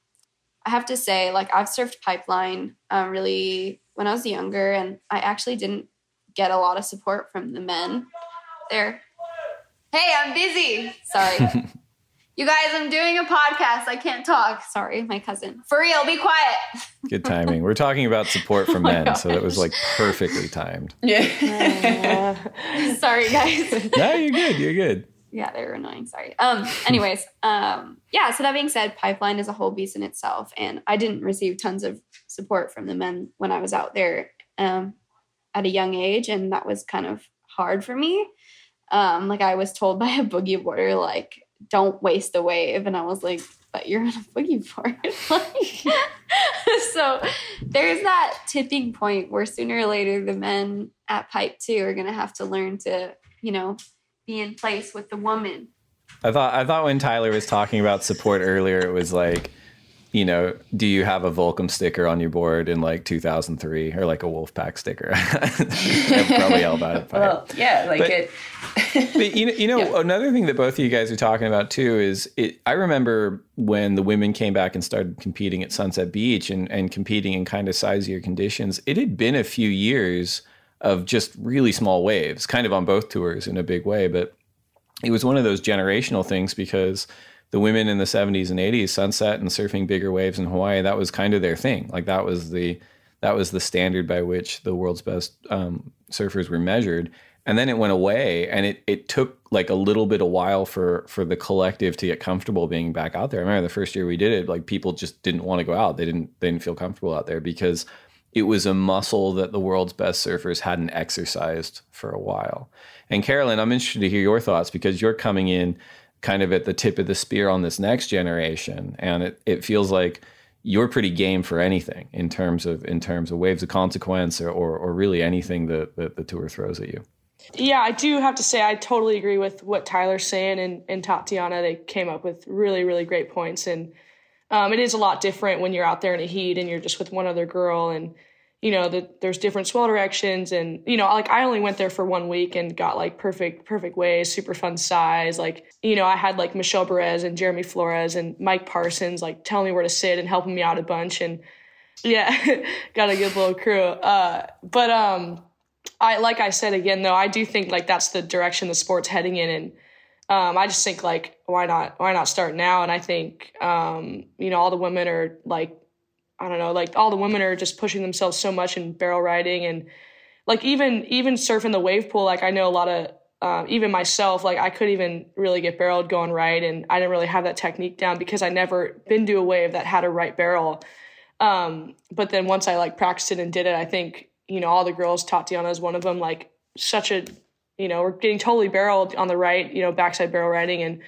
I have to say, like, I've surfed pipeline uh, really when I was younger, and I actually didn't get a lot of support from the men there. Hey, I'm busy. Sorry. You guys, I'm doing a podcast. I can't talk. Sorry, my cousin. For real, be quiet. Good timing. We're talking about support from oh men, gosh. so that was like perfectly timed. Yeah. Uh, sorry, guys. no, you're good. You're good. Yeah, they were annoying. Sorry. Um. Anyways, um. Yeah. So that being said, pipeline is a whole beast in itself, and I didn't receive tons of support from the men when I was out there, um, at a young age, and that was kind of hard for me. Um, like I was told by a boogie boarder, like don't waste a wave. And I was like, but you're on a boogie board. so there's that tipping point where sooner or later the men at Pipe 2 are going to have to learn to, you know, be in place with the woman. I thought I thought when Tyler was talking about support earlier, it was like you know, do you have a Volcom sticker on your board in like 2003 or like a Wolfpack sticker? probably all about it. Well, yeah, like but, it. but you know, you know yeah. another thing that both of you guys are talking about too is it. I remember when the women came back and started competing at Sunset Beach and, and competing in kind of sizier conditions. It had been a few years of just really small waves, kind of on both tours in a big way, but it was one of those generational things because the women in the 70s and 80s sunset and surfing bigger waves in hawaii that was kind of their thing. Like that was the that was the standard by which the world's best um, surfers were measured. And then it went away and it, it took like a little bit a while for for the collective to get comfortable being back out there. I remember the first year we did it like people just didn't want to go out. They didn't they didn't feel comfortable out there because it was a muscle that the world's best surfers hadn't exercised for a while. And Caroline i'm interested to hear your thoughts because you're coming in kind of at the tip of the spear on this next generation and it, it feels like you're pretty game for anything in terms of in terms of waves of consequence or, or, or really anything that, that the tour throws at you. Yeah i do have to say i totally agree with what tyler's saying and, and tatiana they came up with really really great points and um, it is a lot different when you're out there in a heat and you're just with one other girl and you know, that there's different swell directions and, you know, like I only went there for one week and got like perfect, perfect waves, super fun size. Like, you know, I had like Michel Bourez and Jeremy Flores and Mike Parsons like telling me where to sit and helping me out a bunch. And yeah, got a good little crew. Uh, but, um, I, like I said again, though, I do think like that's the direction the sport's heading in. And, um, I just think like, why not, why not start now? And I think, um, you know, all the women are like I don't know, like all the women are just pushing themselves so much in barrel riding and like even even surfing the wave pool. Like I know a lot of um, even myself, like I couldn't even really get barreled going right, and I didn't really have that technique down because I never been to a wave that had a right barrel. Um, but then once I like practiced it and did it, I think you know all the girls, Tatiana is one of them, like such a you know we're getting totally barreled on the right, you know backside barrel riding and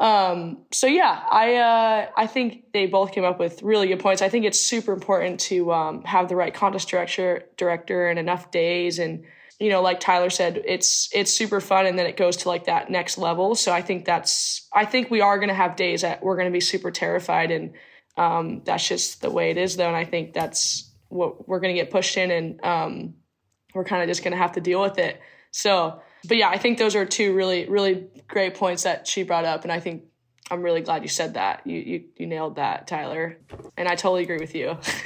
um, so yeah, I uh, I think they both came up with really good points. I think it's super important to um, have the right contest director director and enough days and you know like Tyler said it's it's super fun and then it goes to like that next level. So I think that's I think we are going to have days that we're going to be super terrified and um, that's just the way it is though and I think that's what we're going to get pushed in and um, we're kind of just going to have to deal with it. So but yeah, I think those are two really, really great points that she brought up. And I think I'm really glad you said that. You you, you nailed that, Tyler. And I totally agree with you.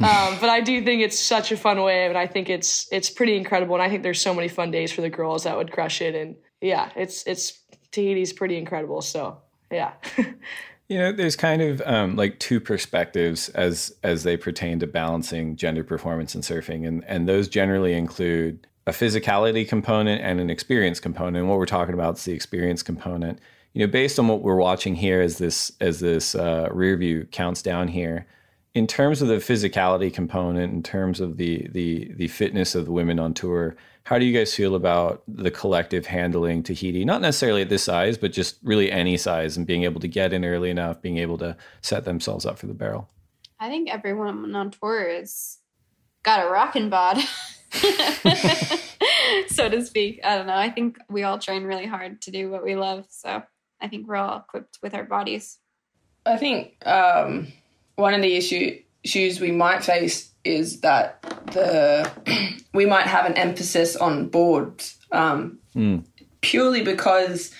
um, but I do think it's such a fun wave, and I think it's it's pretty incredible. And I think there's so many fun days for the girls that would crush it. And yeah, it's it's Tahiti's pretty incredible. So yeah. you know, there's kind of um, like two perspectives as as they pertain to balancing gender performance in surfing, and and those generally include a physicality component and an experience component. And what we're talking about is the experience component. You know, based on what we're watching here as this as this uh, rear view counts down here, in terms of the physicality component, in terms of the the the fitness of the women on tour, how do you guys feel about the collective handling Tahiti? Not necessarily at this size, but just really any size and being able to get in early enough, being able to set themselves up for the barrel. I think everyone on tour has got a rocking bod. so to speak. I don't know. I think we all train really hard to do what we love. So I think we're all equipped with our bodies. I think um, one of the issue issues we might face is that the we might have an emphasis on boards um, mm. purely because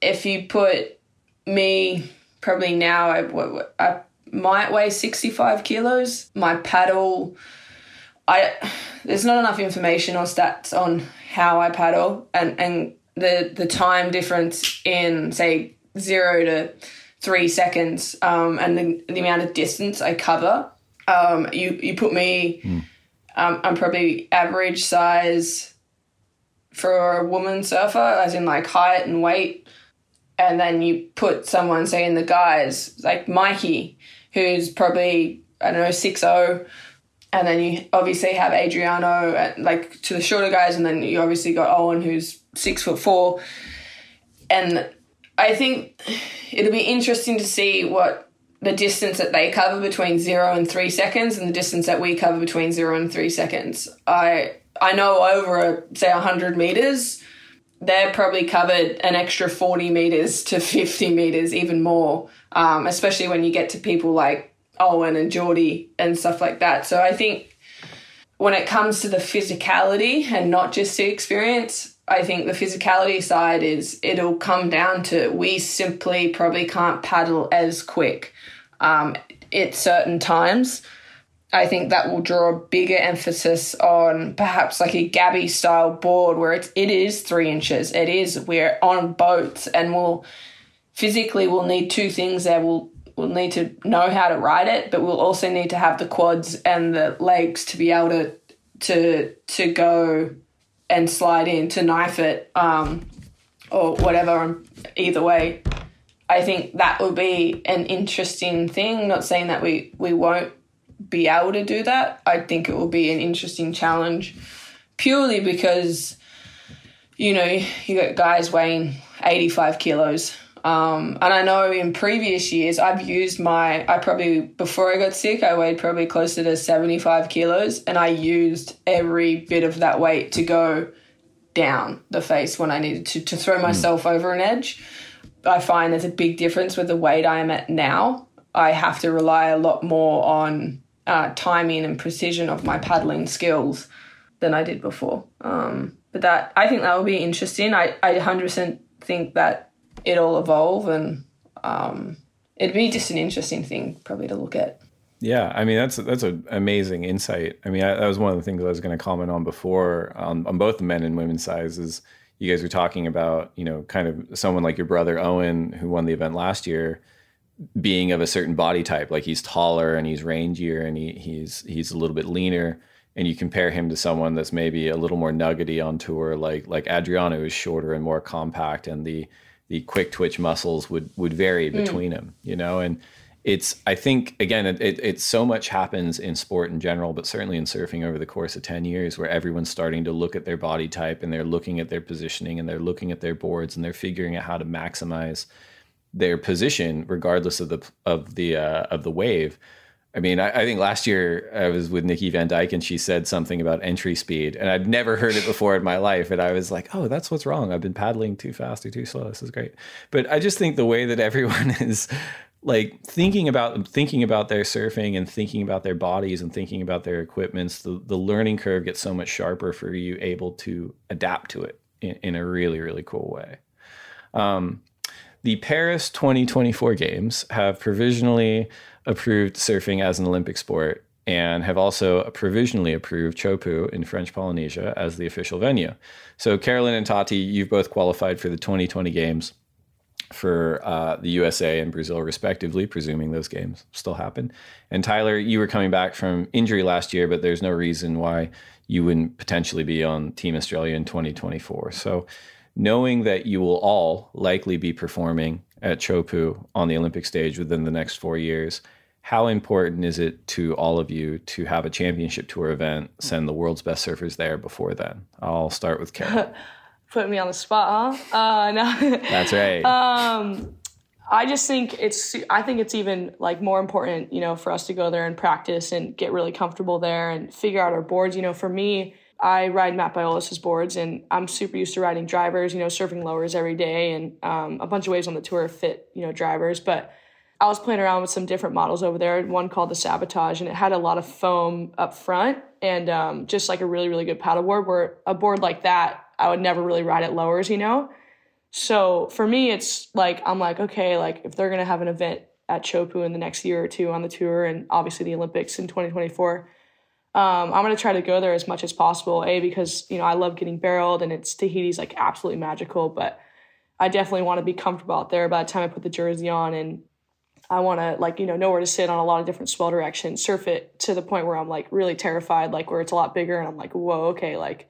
if you put me probably now I, I might weigh 65 kilos my paddle I there's not enough information or stats on how I paddle and and the the time difference in say zero to three seconds um, and the, the amount of distance I cover. Um, you you put me, mm. um, I'm probably average size for a woman surfer, as in like height and weight. And then you put someone, say in the guys, like Mikey, who's probably I don't know six zero, and then you obviously have Adriano, like to the shorter guys, and then you obviously got Owen, who's six foot four, and I think it'll be interesting to see what the distance that they cover between zero and three seconds and the distance that we cover between zero and three seconds. I I know over a, say hundred meters, they're probably covered an extra forty meters to fifty meters, even more. Um, especially when you get to people like Owen and Jordy and stuff like that. So I think when it comes to the physicality and not just the experience, I think the physicality side is it'll come down to we simply probably can't paddle as quick um, at certain times. I think that will draw a bigger emphasis on perhaps like a Gabby style board where it's it is three inches. It is we're on boats and we'll physically we'll need two things there. We'll we'll need to know how to ride it, but we'll also need to have the quads and the legs to be able to to to go and slide in to knife it um, or whatever. Either way, I think that will be an interesting thing. Not saying that we we won't be able to do that. I think it will be an interesting challenge, purely because you know you got guys weighing eighty five kilos. Um, and I know in previous years I've used my I probably before I got sick I weighed probably closer to 75 kilos and I used every bit of that weight to go down the face when I needed to to throw myself mm. over an edge. I find there's a big difference with the weight I am at now. I have to rely a lot more on uh, timing and precision of my paddling skills than I did before. Um, but that I think that will be interesting. I, I 100% think that it'll evolve and um, it'd be just an interesting thing probably to look at. Yeah, I mean that's that's an amazing insight. I mean I, that was one of the things I was going to comment on before on, on both the men and women's sizes. You guys were talking about you know kind of someone like your brother Owen who won the event last year being of a certain body type, like he's taller and he's rangier and he, he's he's a little bit leaner and you compare him to someone that's maybe a little more nuggety on tour, like like Adriano is shorter and more compact, and the the quick twitch muscles would would vary hmm. between mm. them you know and it's i think again it, it, it, so much happens in sport in general but certainly in surfing over the course of 10 years where everyone's starting to look at their body type and they're looking at their positioning and they're looking at their boards and they're figuring out how to maximize their position regardless of the of the uh, of the wave I mean, I, I, think last year I was with Nikki Van Dijk and she said something about entry speed, and I'd never heard it before in my life. And I was like, oh, that's what's wrong. I've been paddling too fast or too slow. This is great. But I just think the way that everyone is like thinking about thinking about their surfing and thinking about their bodies and thinking about their equipments, the, the learning curve gets so much sharper for you able to adapt to it in, in a really, really cool way. Um, the Paris 2024 games have provisionally approved surfing as an Olympic sport and have also provisionally approved Teahupo'o in French Polynesia as the official venue. So, Caroline and Tati, you've both qualified for the 2020 games for uh, the USA and Brazil, respectively, presuming those games still happen. And Tyler, you were coming back from injury last year, but there's no reason why you wouldn't potentially be on Team Australia in 2024. So, knowing that you will all likely be performing at Teahupo'o on the Olympic stage within the next four years, how important is it to all of you to have a championship tour event, send the world's best surfers there before then? I'll start with Karen. Put me on the spot, huh? Uh, no. That's right. Um, I just think it's I think it's even like more important, you know, for us to go there and practice and get really comfortable there and figure out our boards. You know, for me, I ride Matt Biolos' boards and I'm super used to riding drivers, you know, surfing lowers every day and um, a bunch of waves on the tour fit, you know, drivers. But I was playing around with some different models over there. One called the Sabotage, and it had a lot of foam up front and um, just like a really, really good paddle board. Where a board like that, I would never really ride at lowers, you know. So for me, it's like I'm like, okay, like if they're gonna have an event at Teahupo'o in the next year or two on the tour, and obviously the Olympics in 2024. Um, I'm gonna try to go there as much as possible. A because you know I love getting barreled, and it's Tahiti's like absolutely magical. But I definitely want to be comfortable out there by the time I put the jersey on, and I want to like you know know where to sit on a lot of different swell directions, surf it to the point where I'm like really terrified, like where it's a lot bigger, and I'm like, whoa, okay, like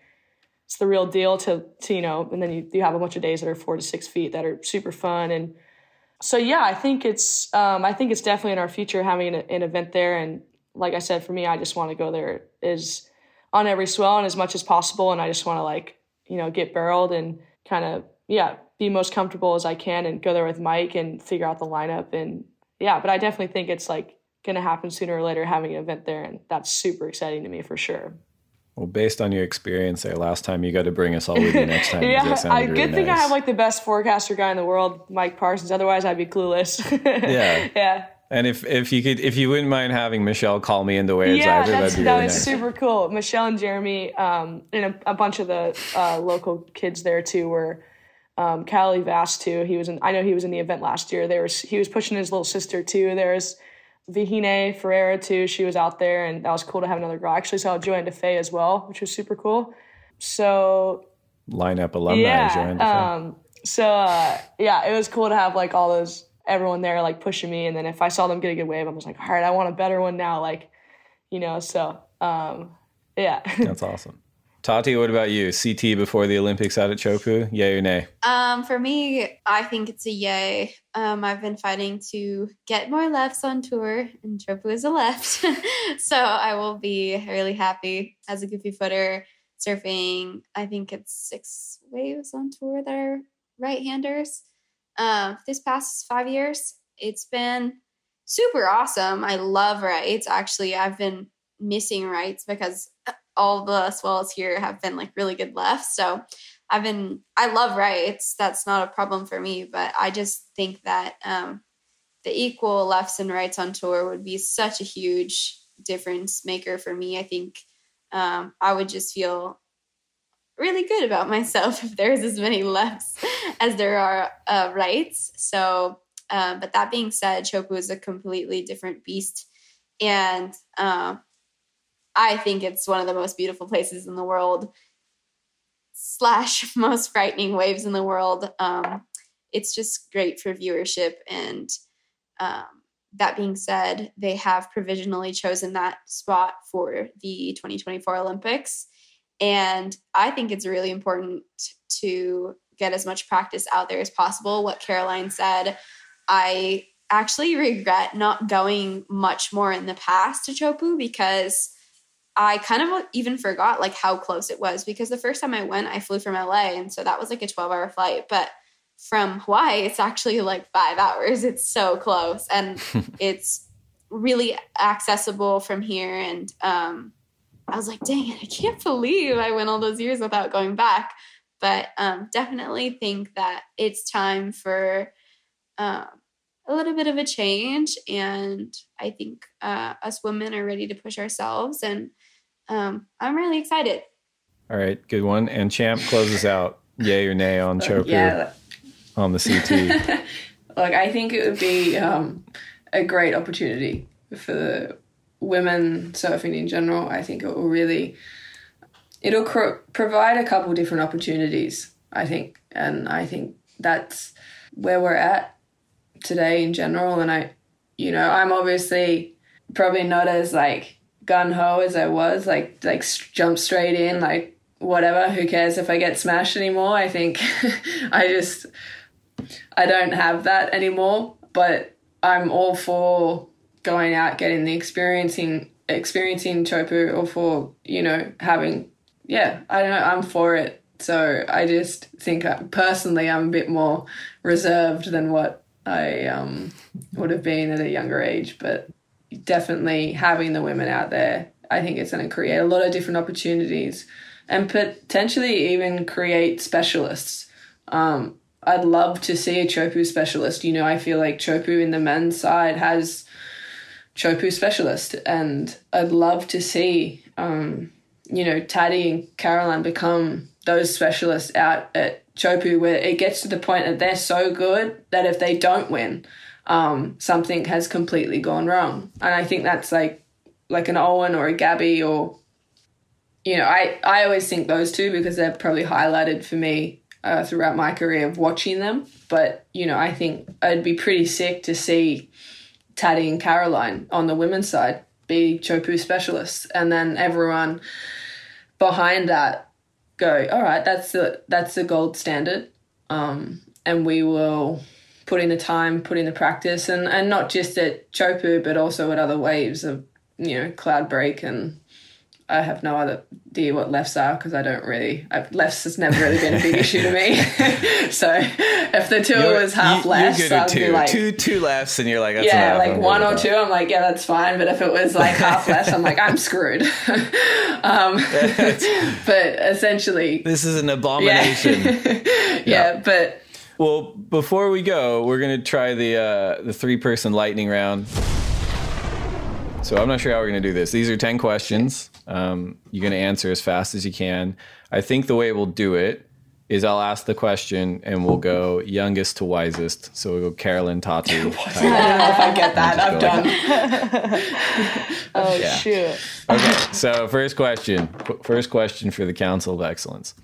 it's the real deal to, to you know and then you, you have a bunch of days that are four to six feet that are super fun and so yeah i think it's um, i think it's definitely in our future having an, an, event there and like i said for me i just want to go there is on every swell and as much as possible and i just want to like you know get barreled and kind of yeah be most comfortable as i can and go there with mike and figure out the lineup and yeah but i definitely think it's like going to happen sooner or later having an event there and that's super exciting to me for sure well, based on your experience there last time, you got to bring us all with you next time. yeah, I, really good thing nice. I have like the best forecaster guy in the world, Mike Parsons. Otherwise, I'd be clueless. yeah, yeah. And if if you could, if you wouldn't mind having Michel call me in the waves yeah, either, that's, that'd be that really was nice. super cool. Michel and Jeremy, um, and a, a, bunch of the uh, local kids there too were. Um, Kauli Vaast too. He was in. I know he was in the event last year. There was he was pushing his little sister too. There's Vahine Fierro too. She was out there, and that was cool to have another girl. I actually saw Johanne Defay as well, which was super cool. So lineup alumni, yeah. Um, so uh, yeah, it was cool to have like all those everyone there like pushing me, and then if I saw them get a good wave, I was like, all right, I want a better one now, like you know. So um, yeah, that's awesome. Tati, what about you? CT before the Olympics out at Teahupo'o? Yay or nay? Um, for me, I think it's a yay. Um, I've been fighting to get more lefts on tour, and Teahupo'o is a left. so I will be really happy as a goofy footer surfing. I think it's six waves on tour that are right handers. Uh, this past five years, it's been super awesome. I love rights. Actually, I've been missing rights because all the swells here have been like really good left. So I've been I love rights. That's not a problem for me, but I just think that um, the equal lefts and rights on tour would be such a huge difference maker for me. I think um, I would just feel really good about myself if there's as many lefts as there are uh, rights. So, um, but that being said, Teahupo'o is a completely different beast, and um, I think it's one of the most beautiful places in the world, slash most frightening waves in the world. Um, it's just great for viewership. And um, that being said, they have provisionally chosen that spot for the 2024 Olympics. And I think it's really important to get as much practice out there as possible. What Caroline said, I actually regret not going much more in the past to Teahupo'o because I kind of even forgot like how close it was because the first time I went, I flew from LA, and so that was like a 12 hour flight. But from Hawaii, it's actually like five hours. It's so close, and it's really accessible from here. And um, I was like, dang it, I can't believe I went all those years without going back. But um, definitely think that it's time for um, a little bit of a change. And I think uh, us women are ready to push ourselves. And um, I'm really excited. All right, good one. And Champ closes out yay or nay on Teahupo'o yeah. on the CT. like, I think it would be um, a great opportunity for women surfing in general. I think it will really, it'll cr- provide a couple different opportunities, I think. And I think that's where we're at today in general. And I, you know, I'm obviously probably not as like gun ho as I was, like like jump straight in, like whatever. Who cares if I get smashed anymore? I think I just I don't have that anymore. But I'm all for going out, getting the experiencing experiencing Teahupo'o, or for you know having yeah. I don't know. I'm for it. So I just think I, personally I'm a bit more reserved than what I um, would have been at a younger age, but definitely having the women out there, I think it's going to create a lot of different opportunities and potentially even create specialists. Um, I'd love to see a Teahupo'o specialist. You know, I feel like Teahupo'o in the men's side has Teahupo'o specialist, and I'd love to see, um, you know, Tati and Caroline become those specialists out at Teahupo'o where it gets to the point that they're so good that if they don't win, um, something has completely gone wrong. And I think that's like like an Owen or a Gabby or you know, I, I always think those two because they're probably highlighted for me uh, throughout my career of watching them. But, you know, I think I'd be pretty sick to see Tati and Caroline on the women's side be Teahupo'o specialists. And then everyone behind that go, all right, that's the, that's the gold standard. Um, and we will put in the time, put in the practice, and, and not just at Teahupo'o, but also at other waves of, you know, Cloud Break and I have no other idea what lefts are because I don't really. I've, lefts has never really been a big issue to me. so if the 2 You're- was half you- lefts, You're good I'd two, be like, two, two lefts, and you're like, that's yeah, like one or that. two, I'm like, yeah, that's fine. But if it was like half lefts, I'm like, I'm screwed. um, but essentially, This is an abomination. yeah, but Well, before we go, we're gonna try the uh, the three person lightning round. So I'm not sure how we're gonna do this. These are ten questions. Um, you're gonna answer as fast as you can. I think the way we'll do it is I'll ask the question and we'll go youngest to wisest. So we'll go Caroline, Tati. I don't know if I get that. I'm done. oh Yeah. shoot. Okay, so first question. First question for the Council of Excellence.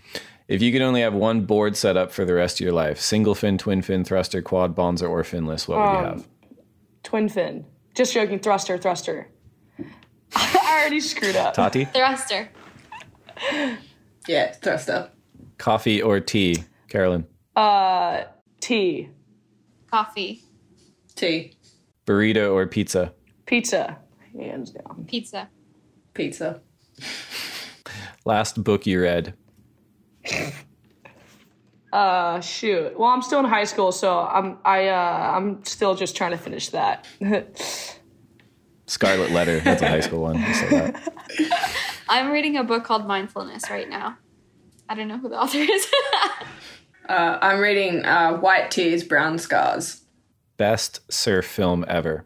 If you could only have one board set up for the rest of your life, single fin, twin fin, thruster, quad, bonds, or finless, what would you Um, have? Twin fin. Just joking. Thruster. Thruster. I already screwed up. Tati? Thruster. Yeah, thruster. Coffee or tea, Caroline? Uh, tea. Coffee. Tea. Burrito or pizza? Pizza. Hands down. Pizza. Pizza. Last book you read? Uh, shoot. Well, I'm still in high school, so I'm I uh I'm still just trying to finish that. Scarlet Letter. That's a high school one. I said that. I'm reading a book called Mindfulness right now. I don't know who the author is. Uh, I'm reading uh, White Tears, Brown Scars. Best surf film ever.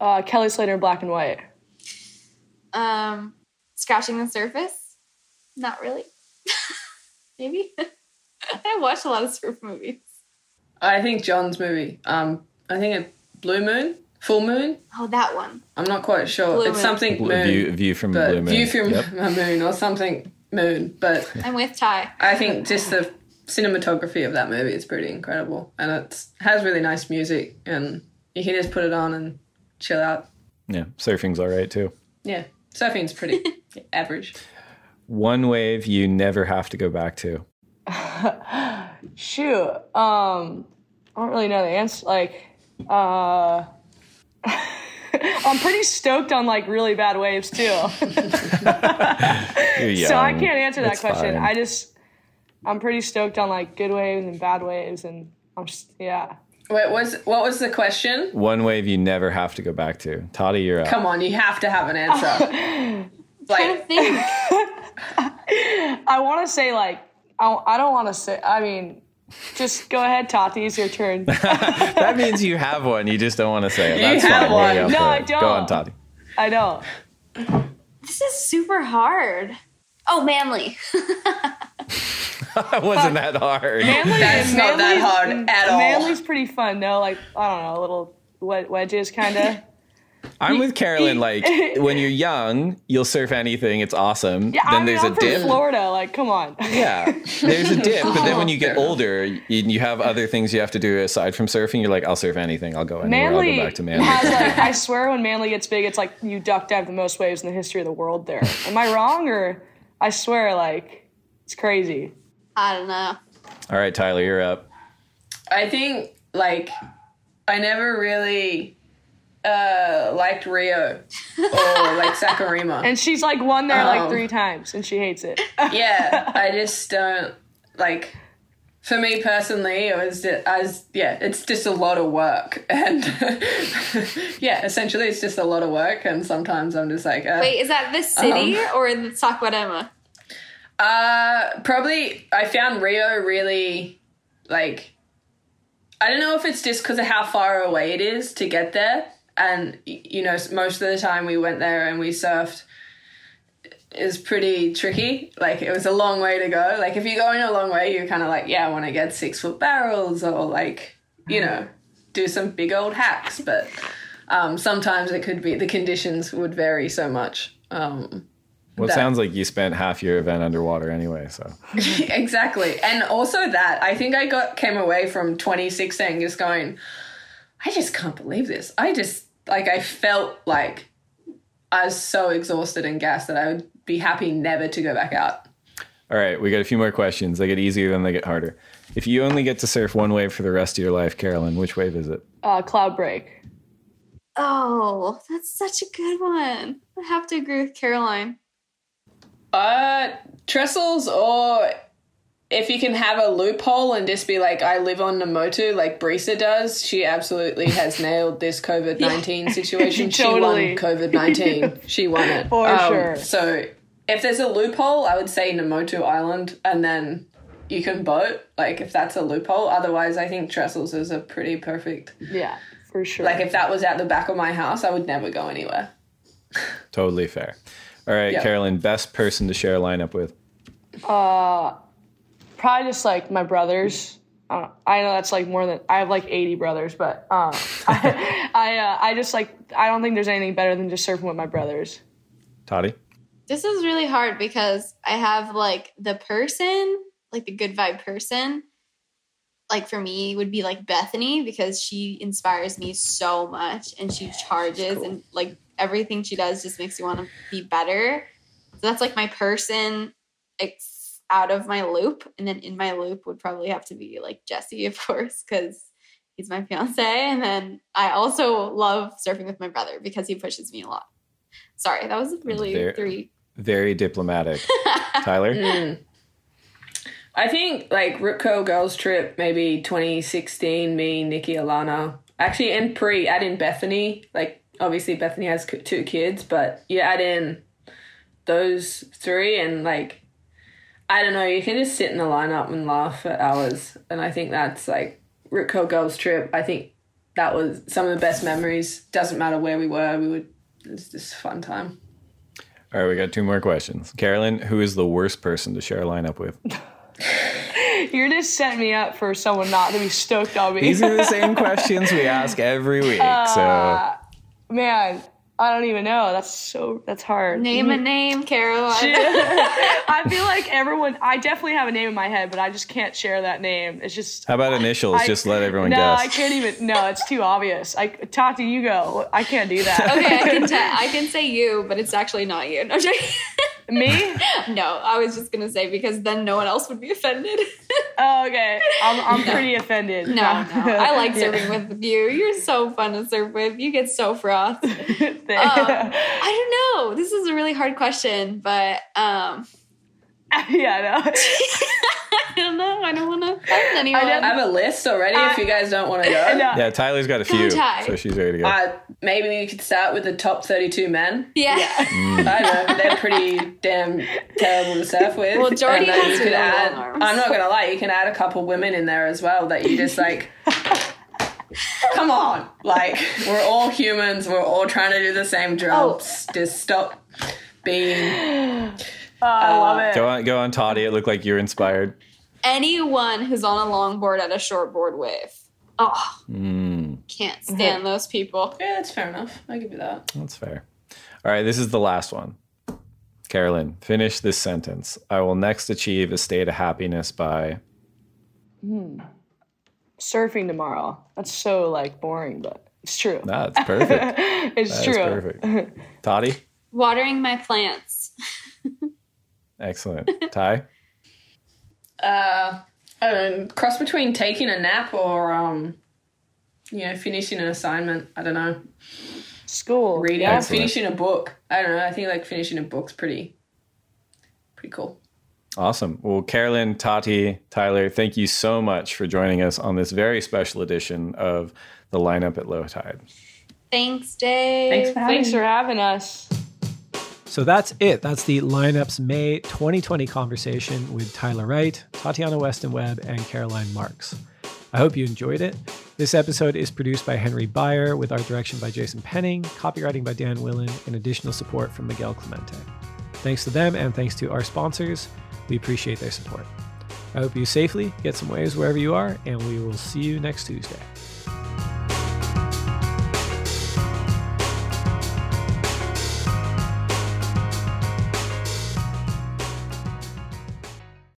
uh, Kelly Slater, black and white. um, scratching the surface. Not really. Maybe. I watched a lot of surf movies. I think John's movie. Um, I think it Blue Moon, Full Moon. Oh, that one. I'm not quite sure. Blue it's Moon. something moon. View, view from but Blue Moon. View from Yep. a moon or something moon. But I'm with Ty. I think just the cinematography of that movie is pretty incredible, and it has really nice music, and you can just put it on and chill out. Yeah, surfing's all right too. Yeah, surfing's pretty average. One wave you never have to go back to. Shoot. Um, I don't really know the answer. Like, uh, I'm pretty stoked on like really bad waves too. You're so I can't answer that It's question. fine. I just, I'm pretty stoked on like good waves and bad waves, and I'm just yeah. Wait, was what was the question? One wave you never have to go back to. Tati, you're up. Come on, you have to have an answer. like, I want to say like I, I don't want to say. I mean, just go ahead, Tati. It's your turn. that means you have one. You just don't want to say it. You That's have fine. One. No, I don't. Go on, Tati. I don't. This is super hard. Oh, manly. That wasn't that hard. Manly, That's not that Manly's- hard at all. Manly's pretty fun though. Like I don't know, little wedges kind of. I'm with Caroline. Like when you're young, you'll surf anything. It's awesome. Yeah, I then mean, there's I'm a from dip. Florida. Like, come on. Yeah, there's a dip. But then when you get older, you, you have other things you have to do aside from surfing. You're like, I'll surf anything. I'll go anywhere. Manly I'll go back to Manly. has like I swear when Manly gets big, it's like you duck dive the most waves in the history of the world. There, am I wrong or? I swear, like it's crazy. I don't know. All right, Tyler, you're up. I think like I never really uh liked Rio or like Saquarema. And she's like won there like Um, three times, and she hates it. yeah, I just don't like. For me personally, it was ju- as yeah, it's just a lot of work, and yeah, essentially it's just a lot of work, and sometimes I'm just like, uh, Wait, is that the city Um, or the Saquarema? Uh, probably I found Rio really like I don't know if it's just because of how far away it is to get there, and you know most of the time we went there and we surfed is pretty tricky. Like it was a long way to go. Like if you're going a long way, you're kind of like, yeah, I want to get six foot barrels or like you know do some big old hacks, but um, sometimes it could be the conditions would vary so much. Um, well, it that- sounds like you spent half your event underwater anyway. So exactly. And also that I think I got came away from 2016 just going, I just can't believe this. I just like I felt like I was so exhausted and gassed that I would be happy never to go back out. All right, we got a few more questions. They get easier, then they get harder. If you only get to surf one wave for the rest of your life, Caroline, which wave is it? Uh, cloud break. Oh, that's such a good one. I have to agree with Caroline. Uh, trestles or if you can have a loophole and just be like, I live on Namotu like Brisa does, she absolutely has nailed this COVID 19 situation. Totally. She won COVID 19. she won it. Um, For sure. So if there's a loophole, I would say Namotu Island and then you can boat, like if that's a loophole. Otherwise, I think trestles is a pretty perfect. Yeah, for sure. Like if that was at the back of my house, I would never go anywhere. Totally fair. All right, Yeah. Caroline, best person to share a lineup with. Uh, probably just like my brothers. Uh, I know that's like more than I have like 80 brothers, but um, I I, uh, I just like I don't think there's anything better than just surfing with my brothers. Tati? This is really hard because I have like the person, like the good vibe person. Like for me would be like Bethany because she inspires me so much and she charges and like everything she does just makes you want to be better. So that's like my person ex- out of my loop and then in my loop would probably have to be like Jesse of course cuz he's my fiance and then I also love surfing with my brother because he pushes me a lot. Sorry, that was really There- three Very diplomatic. Tyler? Mm. I think like Rip Curl Girls Trip, maybe 2016, me, Nikki, Alana. Actually, and pre, add in Bethany. Like, obviously, Bethany has two kids, but you add in those three, and like, I don't know, you can just sit in the lineup and laugh for hours. And I think that's like Rip Curl Girls Trip. I think that was some of the best memories. Doesn't matter where we were, we would, it's just a fun time. All right, we got two more questions. Caroline, who is the worst person to share a lineup with? You're just setting me up for someone not to be stoked on me. These are the same questions we ask every week. So Uh, man, I don't even know. That's so that's hard. Name a name, Caroline. I feel like everyone. I definitely have a name in my head, but I just can't share that name. It's just. how about initials? I- Just let everyone no, guess. I can't even. No, it's too obvious. I Tati, you go. I can't do that. okay, I can, te- I can say you, but it's actually not you. No, I'm joking. Me? no, I was just gonna say because then no one else would be offended. Oh, okay. I'm, I'm pretty offended. No, no, I like Yeah. with you. You're so fun to serve with. You get so froth. Um, I don't know. This is a really hard question, but um, yeah, no. I don't know. I don't want to offend anyone. I have a list already if you guys don't want to go. yeah, Tyler's got a few, Ty. so she's ready to go. Uh, maybe we could start with the top 32 men. Yeah. Mm. I know, they're pretty damn terrible to surf with. Well, Jordy has you could add, arms. I'm not going to lie, you can add a couple women in there as well that you just like, come on. Like, we're all humans, we're all trying to do the same jobs. Oh. Just stop being. Oh, I love it. Go on, go on, Tati. It looked like you're inspired. Anyone who's on a longboard at a shortboard wave. Oh, Mm, can't stand those people. Yeah, that's fair enough. I give you that. that's fair. All right, this is the last one. Caroline, finish this sentence. I will next achieve a state of happiness by. Hmm. Surfing tomorrow. That's so like boring, but it's true. That's perfect. it's That is true. perfect. Tati, Watering my plants. excellent. Ty, Uh, I don't know, cross between taking a nap or, um, you know, finishing an assignment. I don't know. School. Reading. Excellent. finishing a book. I don't know. I think like finishing a book's pretty, pretty cool. awesome. Well, Caroline, Tati, Tyler, thank you so much for joining us on this very special edition of the lineup at low tide. Thanks, Dave. Thanks for having Thanks for having us. So that's it. That's the lineups May 2020 conversation with Tyler Wright, Tatiana Weston Webb, and Caroline Marks. I hope you enjoyed it. This episode is produced by Henry Beyer with art direction by Jason Penning, copywriting by Dan Willen, and additional support from Miguel Clemente. Thanks to them and thanks to our sponsors. We appreciate their support. I hope you safely get some waves wherever you are, and we will see you next Tuesday.